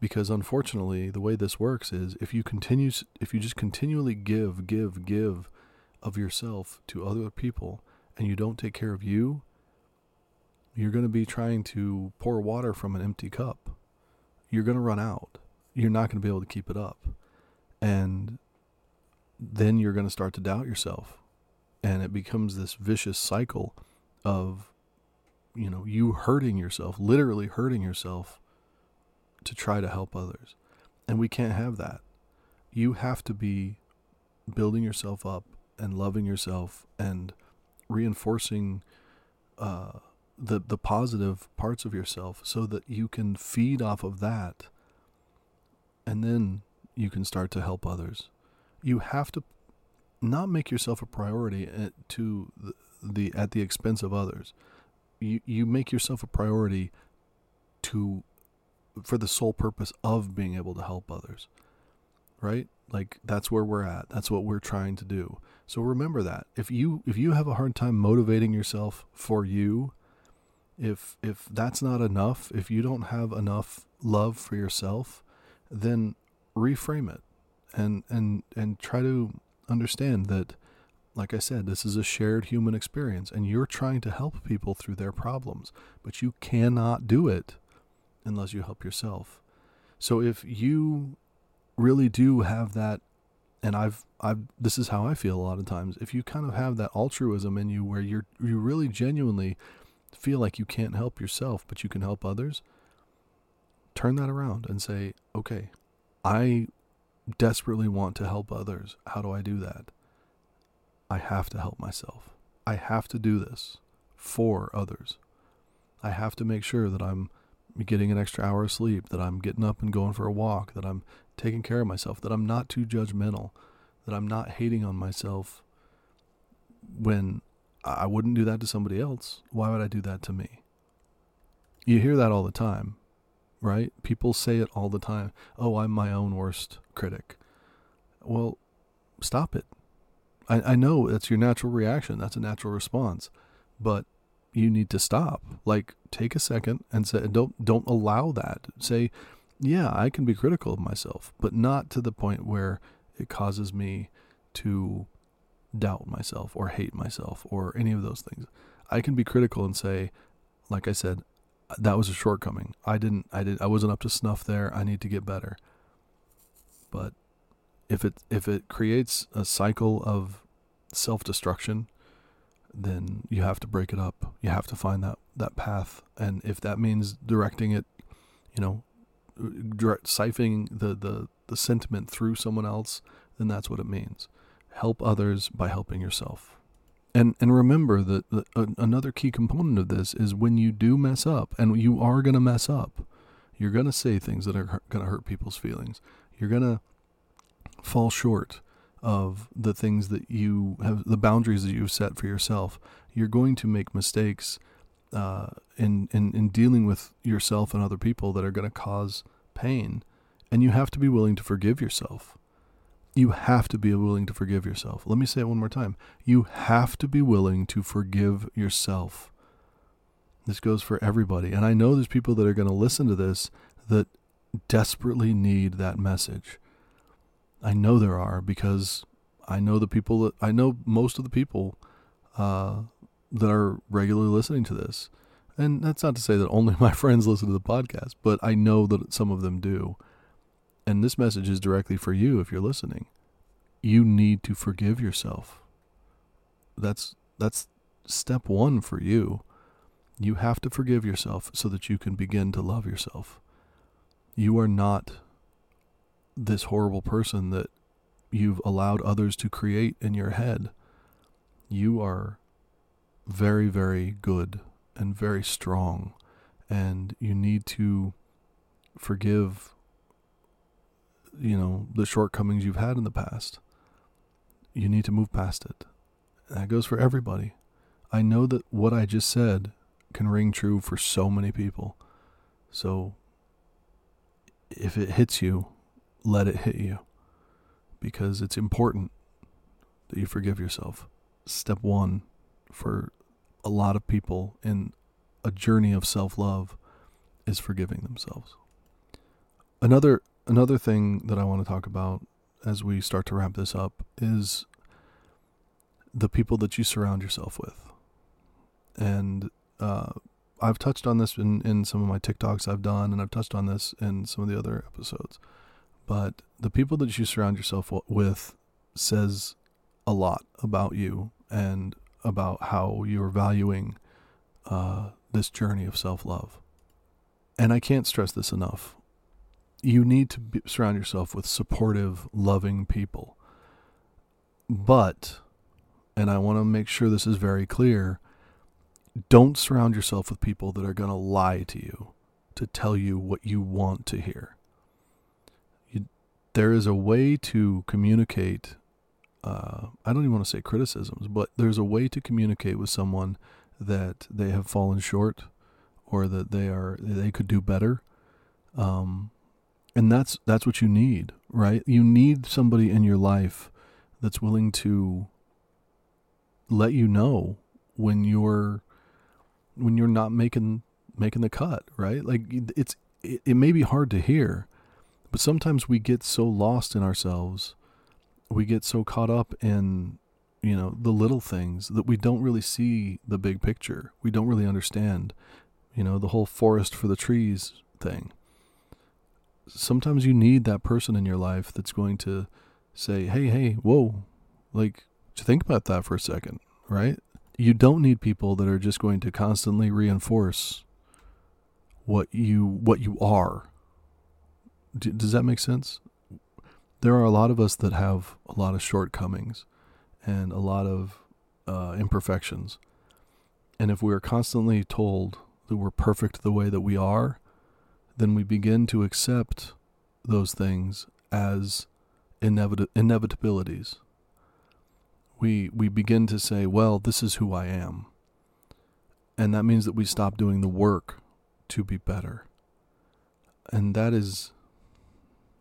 Because unfortunately, the way this works is if you continue if you just continually give, give, give of yourself to other people and you don't take care of you, you're going to be trying to pour water from an empty cup. You're going to run out. You're not going to be able to keep it up. And then you're going to start to doubt yourself. And it becomes this vicious cycle of, you know, you hurting yourself, literally hurting yourself to try to help others. And we can't have that. You have to be building yourself up and loving yourself and reinforcing uh, the the positive parts of yourself so that you can feed off of that and then you can start to help others you have to not make yourself a priority at, to the, the at the expense of others. You you make yourself a priority to for the sole purpose of being able to help others right? Like that's where we're at. That's what we're trying to do. So remember that. If you if you have a hard time motivating yourself for you if if that's not enough, if you don't have enough love for yourself, then reframe it and and and try to understand that like I said, this is a shared human experience and you're trying to help people through their problems, but you cannot do it unless you help yourself. So if you really do have that and I've I've this is how I feel a lot of times. If you kind of have that altruism in you where you're you really genuinely feel like you can't help yourself, but you can help others, turn that around and say, okay, I desperately want to help others. How do I do that? I have to help myself. I have to do this for others. I have to make sure that I'm getting an extra hour of sleep, that I'm getting up and going for a walk, that I'm taking care of myself, that I'm not too judgmental, that I'm not hating on myself when I wouldn't do that to somebody else. Why would I do that to me? You hear that all the time, right? People say it all the time. Oh, I'm my own worst critic. Well, stop it. I, I know that's your natural reaction. That's a natural response. But you need to stop. Like take a second and say don't don't allow that. Say, yeah, I can be critical of myself, but not to the point where it causes me to doubt myself or hate myself or any of those things. I can be critical and say, like I said, that was a shortcoming. I didn't I did I wasn't up to snuff there. I need to get better. But if it if it creates a cycle of self-destruction, then you have to break it up. You have to find that that path and if that means directing it, you know, direct siphoning the the the sentiment through someone else, then that's what it means help others by helping yourself. And and remember that the, uh, another key component of this is when you do mess up, and you are going to mess up, you're going to say things that are going to hurt people's feelings. You're going to fall short of the things that you have, the boundaries that you've set for yourself. You're going to make mistakes uh, in, in in dealing with yourself and other people that are going to cause pain, and you have to be willing to forgive yourself. You have to be willing to forgive yourself. Let me say it one more time. You have to be willing to forgive yourself. This goes for everybody. And I know there's people that are going to listen to this that desperately need that message. I know there are because I know the people that I know most of the people uh, that are regularly listening to this. And that's not to say that only my friends listen to the podcast, but I know that some of them do. And this message is directly for you if you're listening. You need to forgive yourself. That's that's step 1 for you. You have to forgive yourself so that you can begin to love yourself. You are not this horrible person that you've allowed others to create in your head. You are very, very good and very strong, and you need to forgive, you know, the shortcomings you've had in the past. You need to move past it. that goes for everybody. I know that what I just said can ring true for so many people. So if it hits you, let it hit you because it's important that you forgive yourself. Step one for a lot of people in a journey of self love is forgiving themselves. Another another thing that I want to talk about as we start to wrap this up is the people that you surround yourself with. And uh, I've touched on this in, in some of my TikToks I've done, and I've touched on this in some of the other episodes. But the people that you surround yourself with says a lot about you and about how you're valuing uh, this journey of self love. And I can't stress this enough. You need to be, surround yourself with supportive, loving people. But, and I want to make sure this is very clear, don't surround yourself with people that are going to lie to you to tell you what you want to hear. You, there is a way to communicate. Uh, I don't even want to say criticisms, but there's a way to communicate with someone that they have fallen short or that they are they could do better. Um, and that's that's what you need, right? You need somebody in your life that's willing to let you know when you're when you're not making making the cut, right? Like it's it, it may be hard to hear, but sometimes we get so lost in ourselves, we get so caught up in you know the little things that we don't really see the big picture. We don't really understand, you know, the whole forest for the trees thing. Sometimes you need that person in your life that's going to say, "Hey, hey, whoa." Like to think about that for a second, right? you don't need people that are just going to constantly reinforce what you what you are. D- does that make sense? There are a lot of us that have a lot of shortcomings and a lot of uh, imperfections. And if we are constantly told that we're perfect the way that we are, then we begin to accept those things as inevit- inevitabilities we we begin to say, well, this is who I am. And that means that we stop doing the work to be better. And that is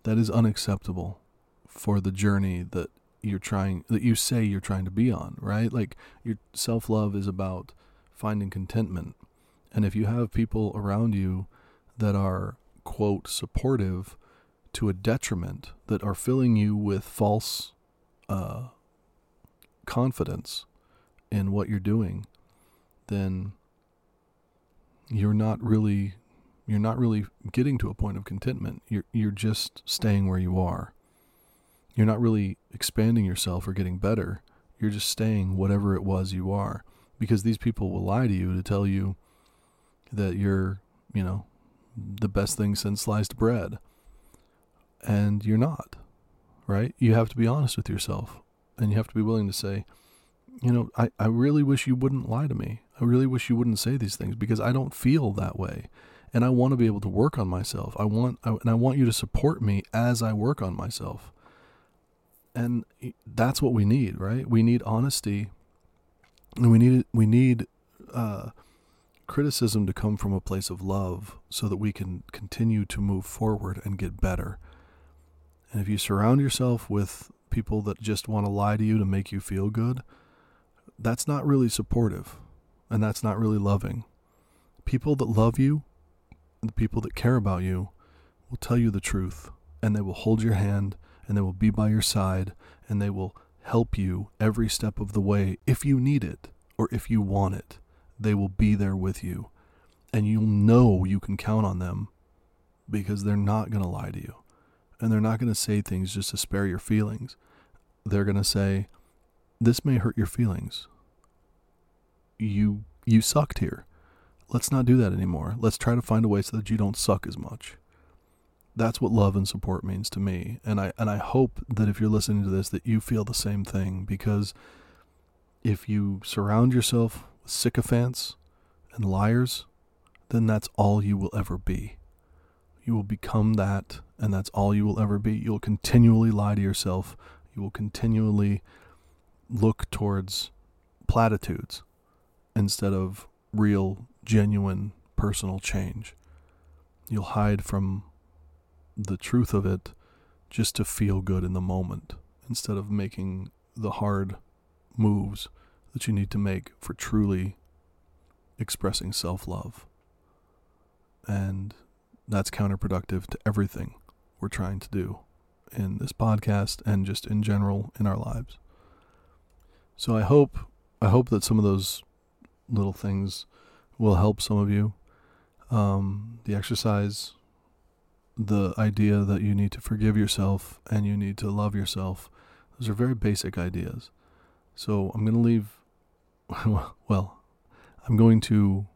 that is unacceptable for the journey that you're trying that you say you're trying to be on, right? Like your self-love is about finding contentment. And if you have people around you that are quote supportive to a detriment that are filling you with false uh, confidence in what you're doing, then you're not really you're not really getting to a point of contentment. You're you're just staying where you are. You're not really expanding yourself or getting better. You're just staying whatever it was you are because these people will lie to you to tell you that you're, you know, the best thing since sliced bread. And you're not. Right? You have to be honest with yourself and you have to be willing to say, you know, I, I really wish you wouldn't lie to me. I really wish you wouldn't say these things because I don't feel that way. And I want to be able to work on myself. I want I, and I want you to support me as I work on myself. And that's what we need, right? We need honesty. And we need we need uh, criticism to come from a place of love so that we can continue to move forward and get better. And if you surround yourself with people that just want to lie to you to make you feel good, that's not really supportive and that's not really loving. People that love you the people that care about you will tell you the truth and they will hold your hand and they will be by your side and they will help you every step of the way if you need it or if you want it. They will be there with you and you'll know you can count on them because they're not going to lie to you and they're not going to say things just to spare your feelings. They're going to say, This may hurt your feelings. You you sucked here. Let's not do that anymore. Let's try to find a way so that you don't suck as much. that's what love and support means to me. And I and I hope that if you're listening to this that you feel the same thing because if you surround yourself sycophants and liars, then that's all you will ever be. You will become that and that's all you will ever be. You'll continually lie to yourself. You will continually look towards platitudes instead of real, genuine, personal change. You'll hide from the truth of it just to feel good in the moment instead of making the hard moves that you need to make for truly expressing self love. And that's counterproductive to everything we're trying to do in this podcast and just in general in our lives. So I hope I hope that some of those little things will help some of you. Um, the exercise, the idea that you need to forgive yourself and you need to love yourself, those are very basic ideas. So I'm going to leave, well, I'm going to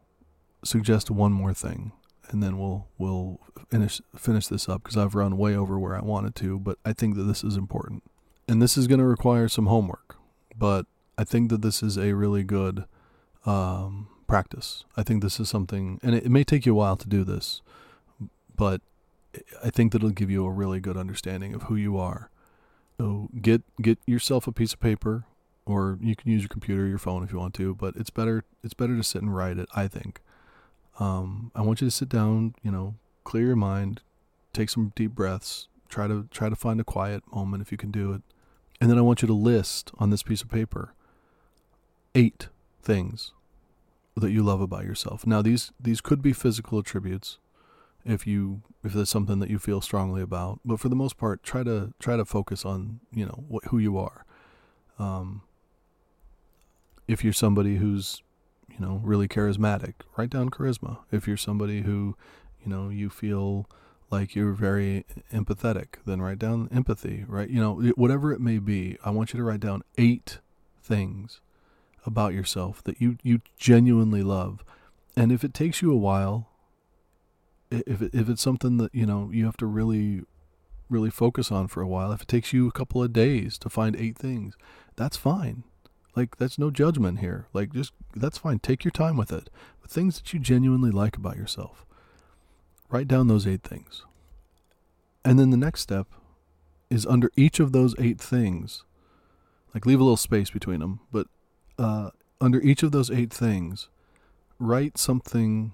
suggest one more thing and then we'll we'll finish finish this up because I've run way over where I wanted to, but I think that this is important. And this is going to require some homework, but I think that this is a really good um, practice. I think this is something, and it, it may take you a while to do this, but I think that it'll give you a really good understanding of who you are. So get get yourself a piece of paper, or you can use your computer, or your phone if you want to. But it's better it's better to sit and write it. I think. Um, I want you to sit down. You know, clear your mind, take some deep breaths. Try to try to find a quiet moment if you can do it, and then I want you to list on this piece of paper eight things that you love about yourself. Now these these could be physical attributes if you if there's something that you feel strongly about, but for the most part try to try to focus on, you know, what who you are. Um if you're somebody who's, you know, really charismatic, write down charisma. If you're somebody who, you know, you feel like you're very empathetic, then write down empathy, right? You know, whatever it may be, I want you to write down 8 things about yourself that you, you genuinely love. And if it takes you a while, if it, if it's something that you know you have to really really focus on for a while, if it takes you a couple of days to find eight things, that's fine. Like that's no judgment here. Like just that's fine. Take your time with it. But things that you genuinely like about yourself. Write down those eight things. And then the next step is under each of those eight things, like leave a little space between them, but uh, under each of those eight things, write something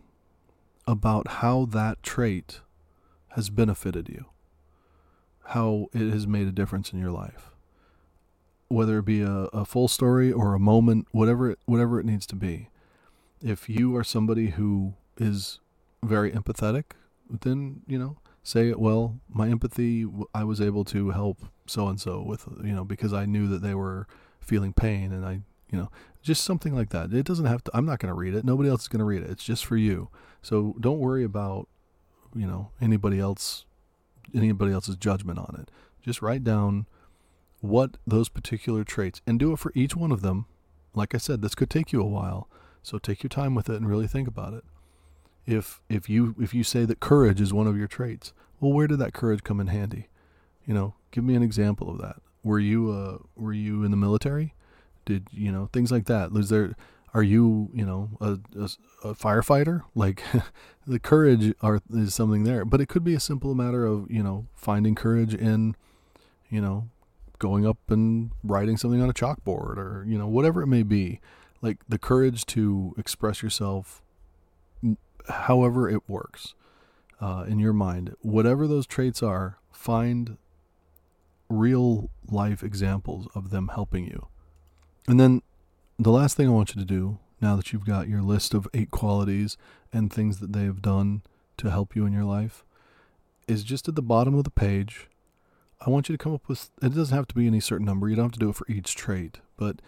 about how that trait has benefited you, how it has made a difference in your life, whether it be a, a full story or a moment, whatever it, whatever it needs to be. If you are somebody who is very empathetic, then you know say it well my empathy i was able to help so and so with you know because i knew that they were feeling pain and i you know, just something like that. It doesn't have to, I'm not going to read it. Nobody else is going to read it. It's just for you. So don't worry about, you know, anybody else, anybody else's judgment on it. Just write down what those particular traits and do it for each one of them. Like I said, this could take you a while. So take your time with it and really think about it. If if you if you say that courage is one of your traits, well, where did that courage come in handy? You know, give me an example of that. Were you uh were you in the military? Did you know things like that? There? Are you you know a, a, a firefighter? Like the courage are is something there, but it could be a simple matter of you know finding courage in you know going up and writing something on a chalkboard or you know whatever it may be like the courage to express yourself however it works uh, in your mind whatever those traits are find real life examples of them helping you and then the last thing I want you to do, now that you've got your list of eight qualities and things that they have done to help you in your life, is just at the bottom of the page. I want you to come up with, it doesn't have to be any certain number. You don't have to do it for each trait, but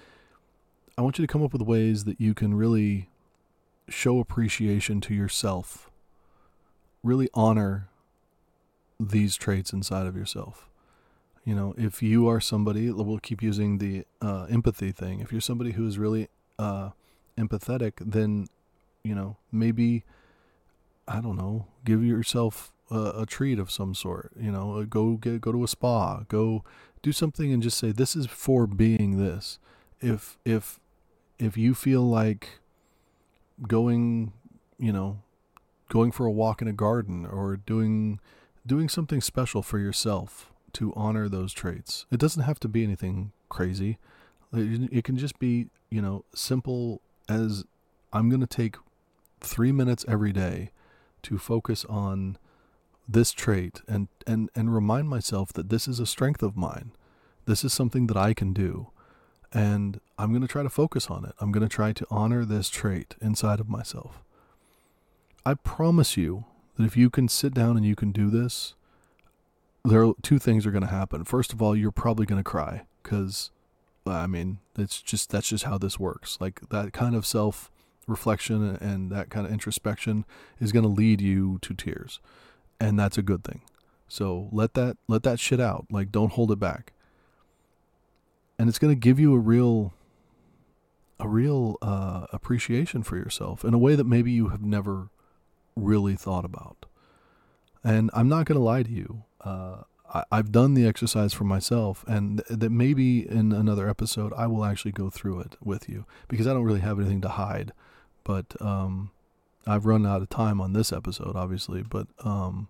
I want you to come up with ways that you can really show appreciation to yourself, really honor these traits inside of yourself. You know, if you are somebody, we'll keep using the uh, empathy thing. If you're somebody who is really uh, empathetic, then, you know, maybe, I don't know, give yourself a, a treat of some sort. You know, uh, go get go to a spa, go do something, and just say this is for being this. If if if you feel like going, you know, going for a walk in a garden or doing doing something special for yourself to honor those traits. It doesn't have to be anything crazy. It can just be, you know, simple as I'm going to take 3 minutes every day to focus on this trait and and and remind myself that this is a strength of mine. This is something that I can do. And I'm going to try to focus on it. I'm going to try to honor this trait inside of myself. I promise you that if you can sit down and you can do this, there are two things are going to happen. First of all, you're probably going to cry cuz I mean, it's just that's just how this works. Like that kind of self reflection and that kind of introspection is going to lead you to tears. And that's a good thing. So let that let that shit out. Like don't hold it back and it's going to give you a real a real uh, appreciation for yourself in a way that maybe you have never really thought about. And I'm not going to lie to you. Uh, I, have done the exercise for myself, and th- that maybe in another episode I will actually go through it with you because I don't really have anything to hide. But um, I've run out of time on this episode, obviously. But um,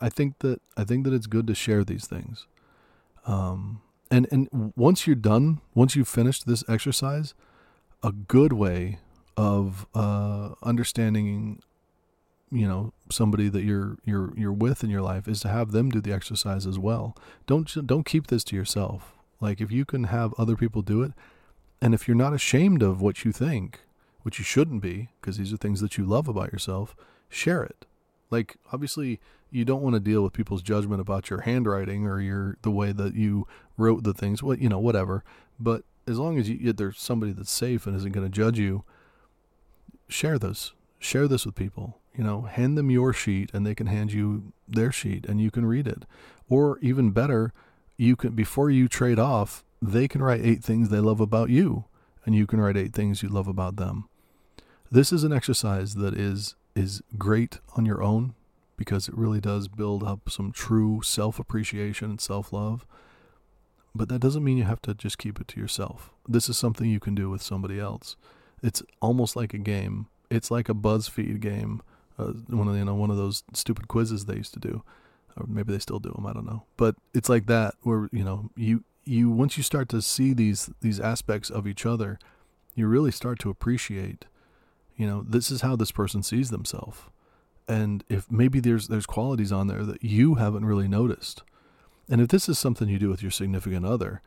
I think that I think that it's good to share these things. Um, and and once you're done, once you've finished this exercise, a good way of uh, understanding, you know, somebody that you're you're you're with in your life is to have them do the exercise as well. Don't don't keep this to yourself. Like if you can have other people do it, and if you're not ashamed of what you think, which you shouldn't be, because these are things that you love about yourself, share it. Like obviously you don't want to deal with people's judgment about your handwriting or your the way that you wrote the things, what you know, whatever. But as long as you, there's somebody that's safe and isn't going to judge you, share this. Share this with people. You know, hand them your sheet and they can hand you their sheet and you can read it. Or even better, you can before you trade off, they can write eight things they love about you and you can write eight things you love about them. This is an exercise that is is great on your own because it really does build up some true self appreciation and self love. But that doesn't mean you have to just keep it to yourself. This is something you can do with somebody else. It's almost like a game. It's like a BuzzFeed game, uh, one of you know one of those stupid quizzes they used to do, or maybe they still do them. I don't know. But it's like that where you know you you once you start to see these these aspects of each other, you really start to appreciate. You know, this is how this person sees themselves. And if maybe there's there's qualities on there that you haven't really noticed. And if this is something you do with your significant other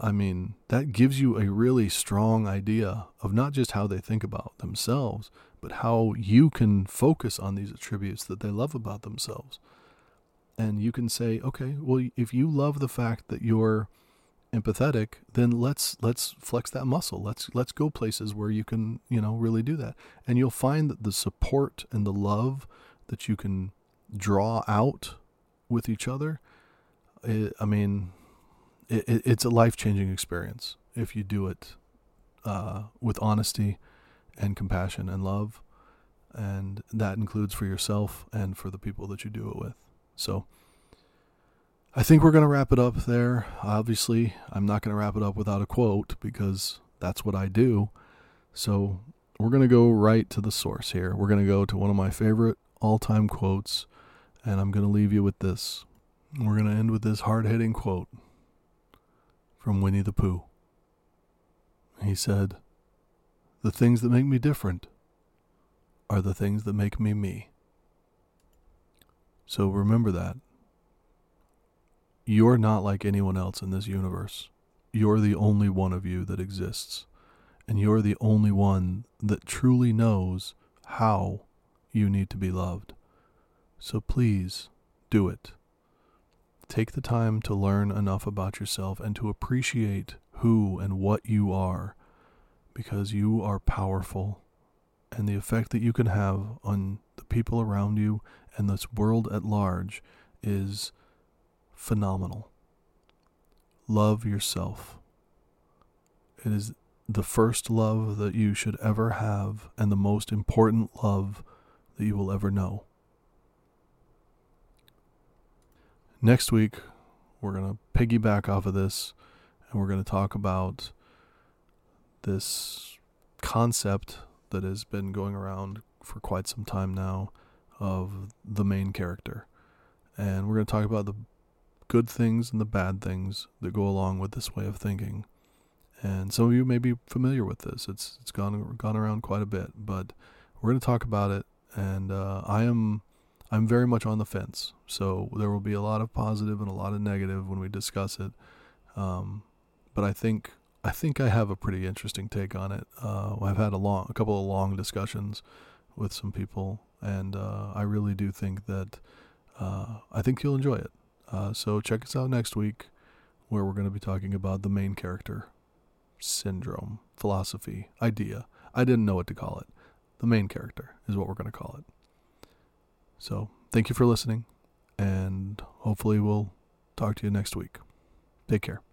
i mean that gives you a really strong idea of not just how they think about themselves but how you can focus on these attributes that they love about themselves. And you can say okay well if you love the fact that you're empathetic then let's let's flex that muscle. Let's let's go places where you can you know really do that. And you'll find that the support and the love that you can draw out with each other it, i mean it, it's a life-changing experience if you do it uh, with honesty and compassion and love. And that includes for yourself and for the people that you do it with. So I think we're going to wrap it up there. Obviously, I'm not going to wrap it up without a quote because that's what I do. So, we're going to go right to the source here. We're going to go to one of my favorite all time quotes, and I'm going to leave you with this. We're going to end with this hard hitting quote from Winnie the Pooh. He said, The things that make me different are the things that make me me. So remember that. You're not like anyone else in this universe. You're the only one of you that exists. And you're the only one that truly knows how you need to be loved. So please do it. Take the time to learn enough about yourself and to appreciate who and what you are because you are powerful. And the effect that you can have on the people around you and this world at large is phenomenal. Love yourself. It is the first love that you should ever have and the most important love that you will ever know. next week, we're going to piggyback off of this and we're going to talk about this concept that has been going around for quite some time now of the main character. And we're going to talk about the good things and the bad things that go along with this way of thinking. And some of you may be familiar with this. It's it's gone gone around quite a bit, but we're going to talk about it. And uh, I am I'm very much on the fence. So there will be a lot of positive and a lot of negative when we discuss it. Um, but I think I think I have a pretty interesting take on it. Uh, I've had a long, a couple of long discussions with some people, and uh, I really do think that uh, I think you'll enjoy it. Uh, so check us out next week, where we're going to be talking about the main character syndrome, philosophy, idea. I didn't know what to call it. The main character is what we're going to call it. So thank you for listening, and hopefully we'll talk to you next week. Take care.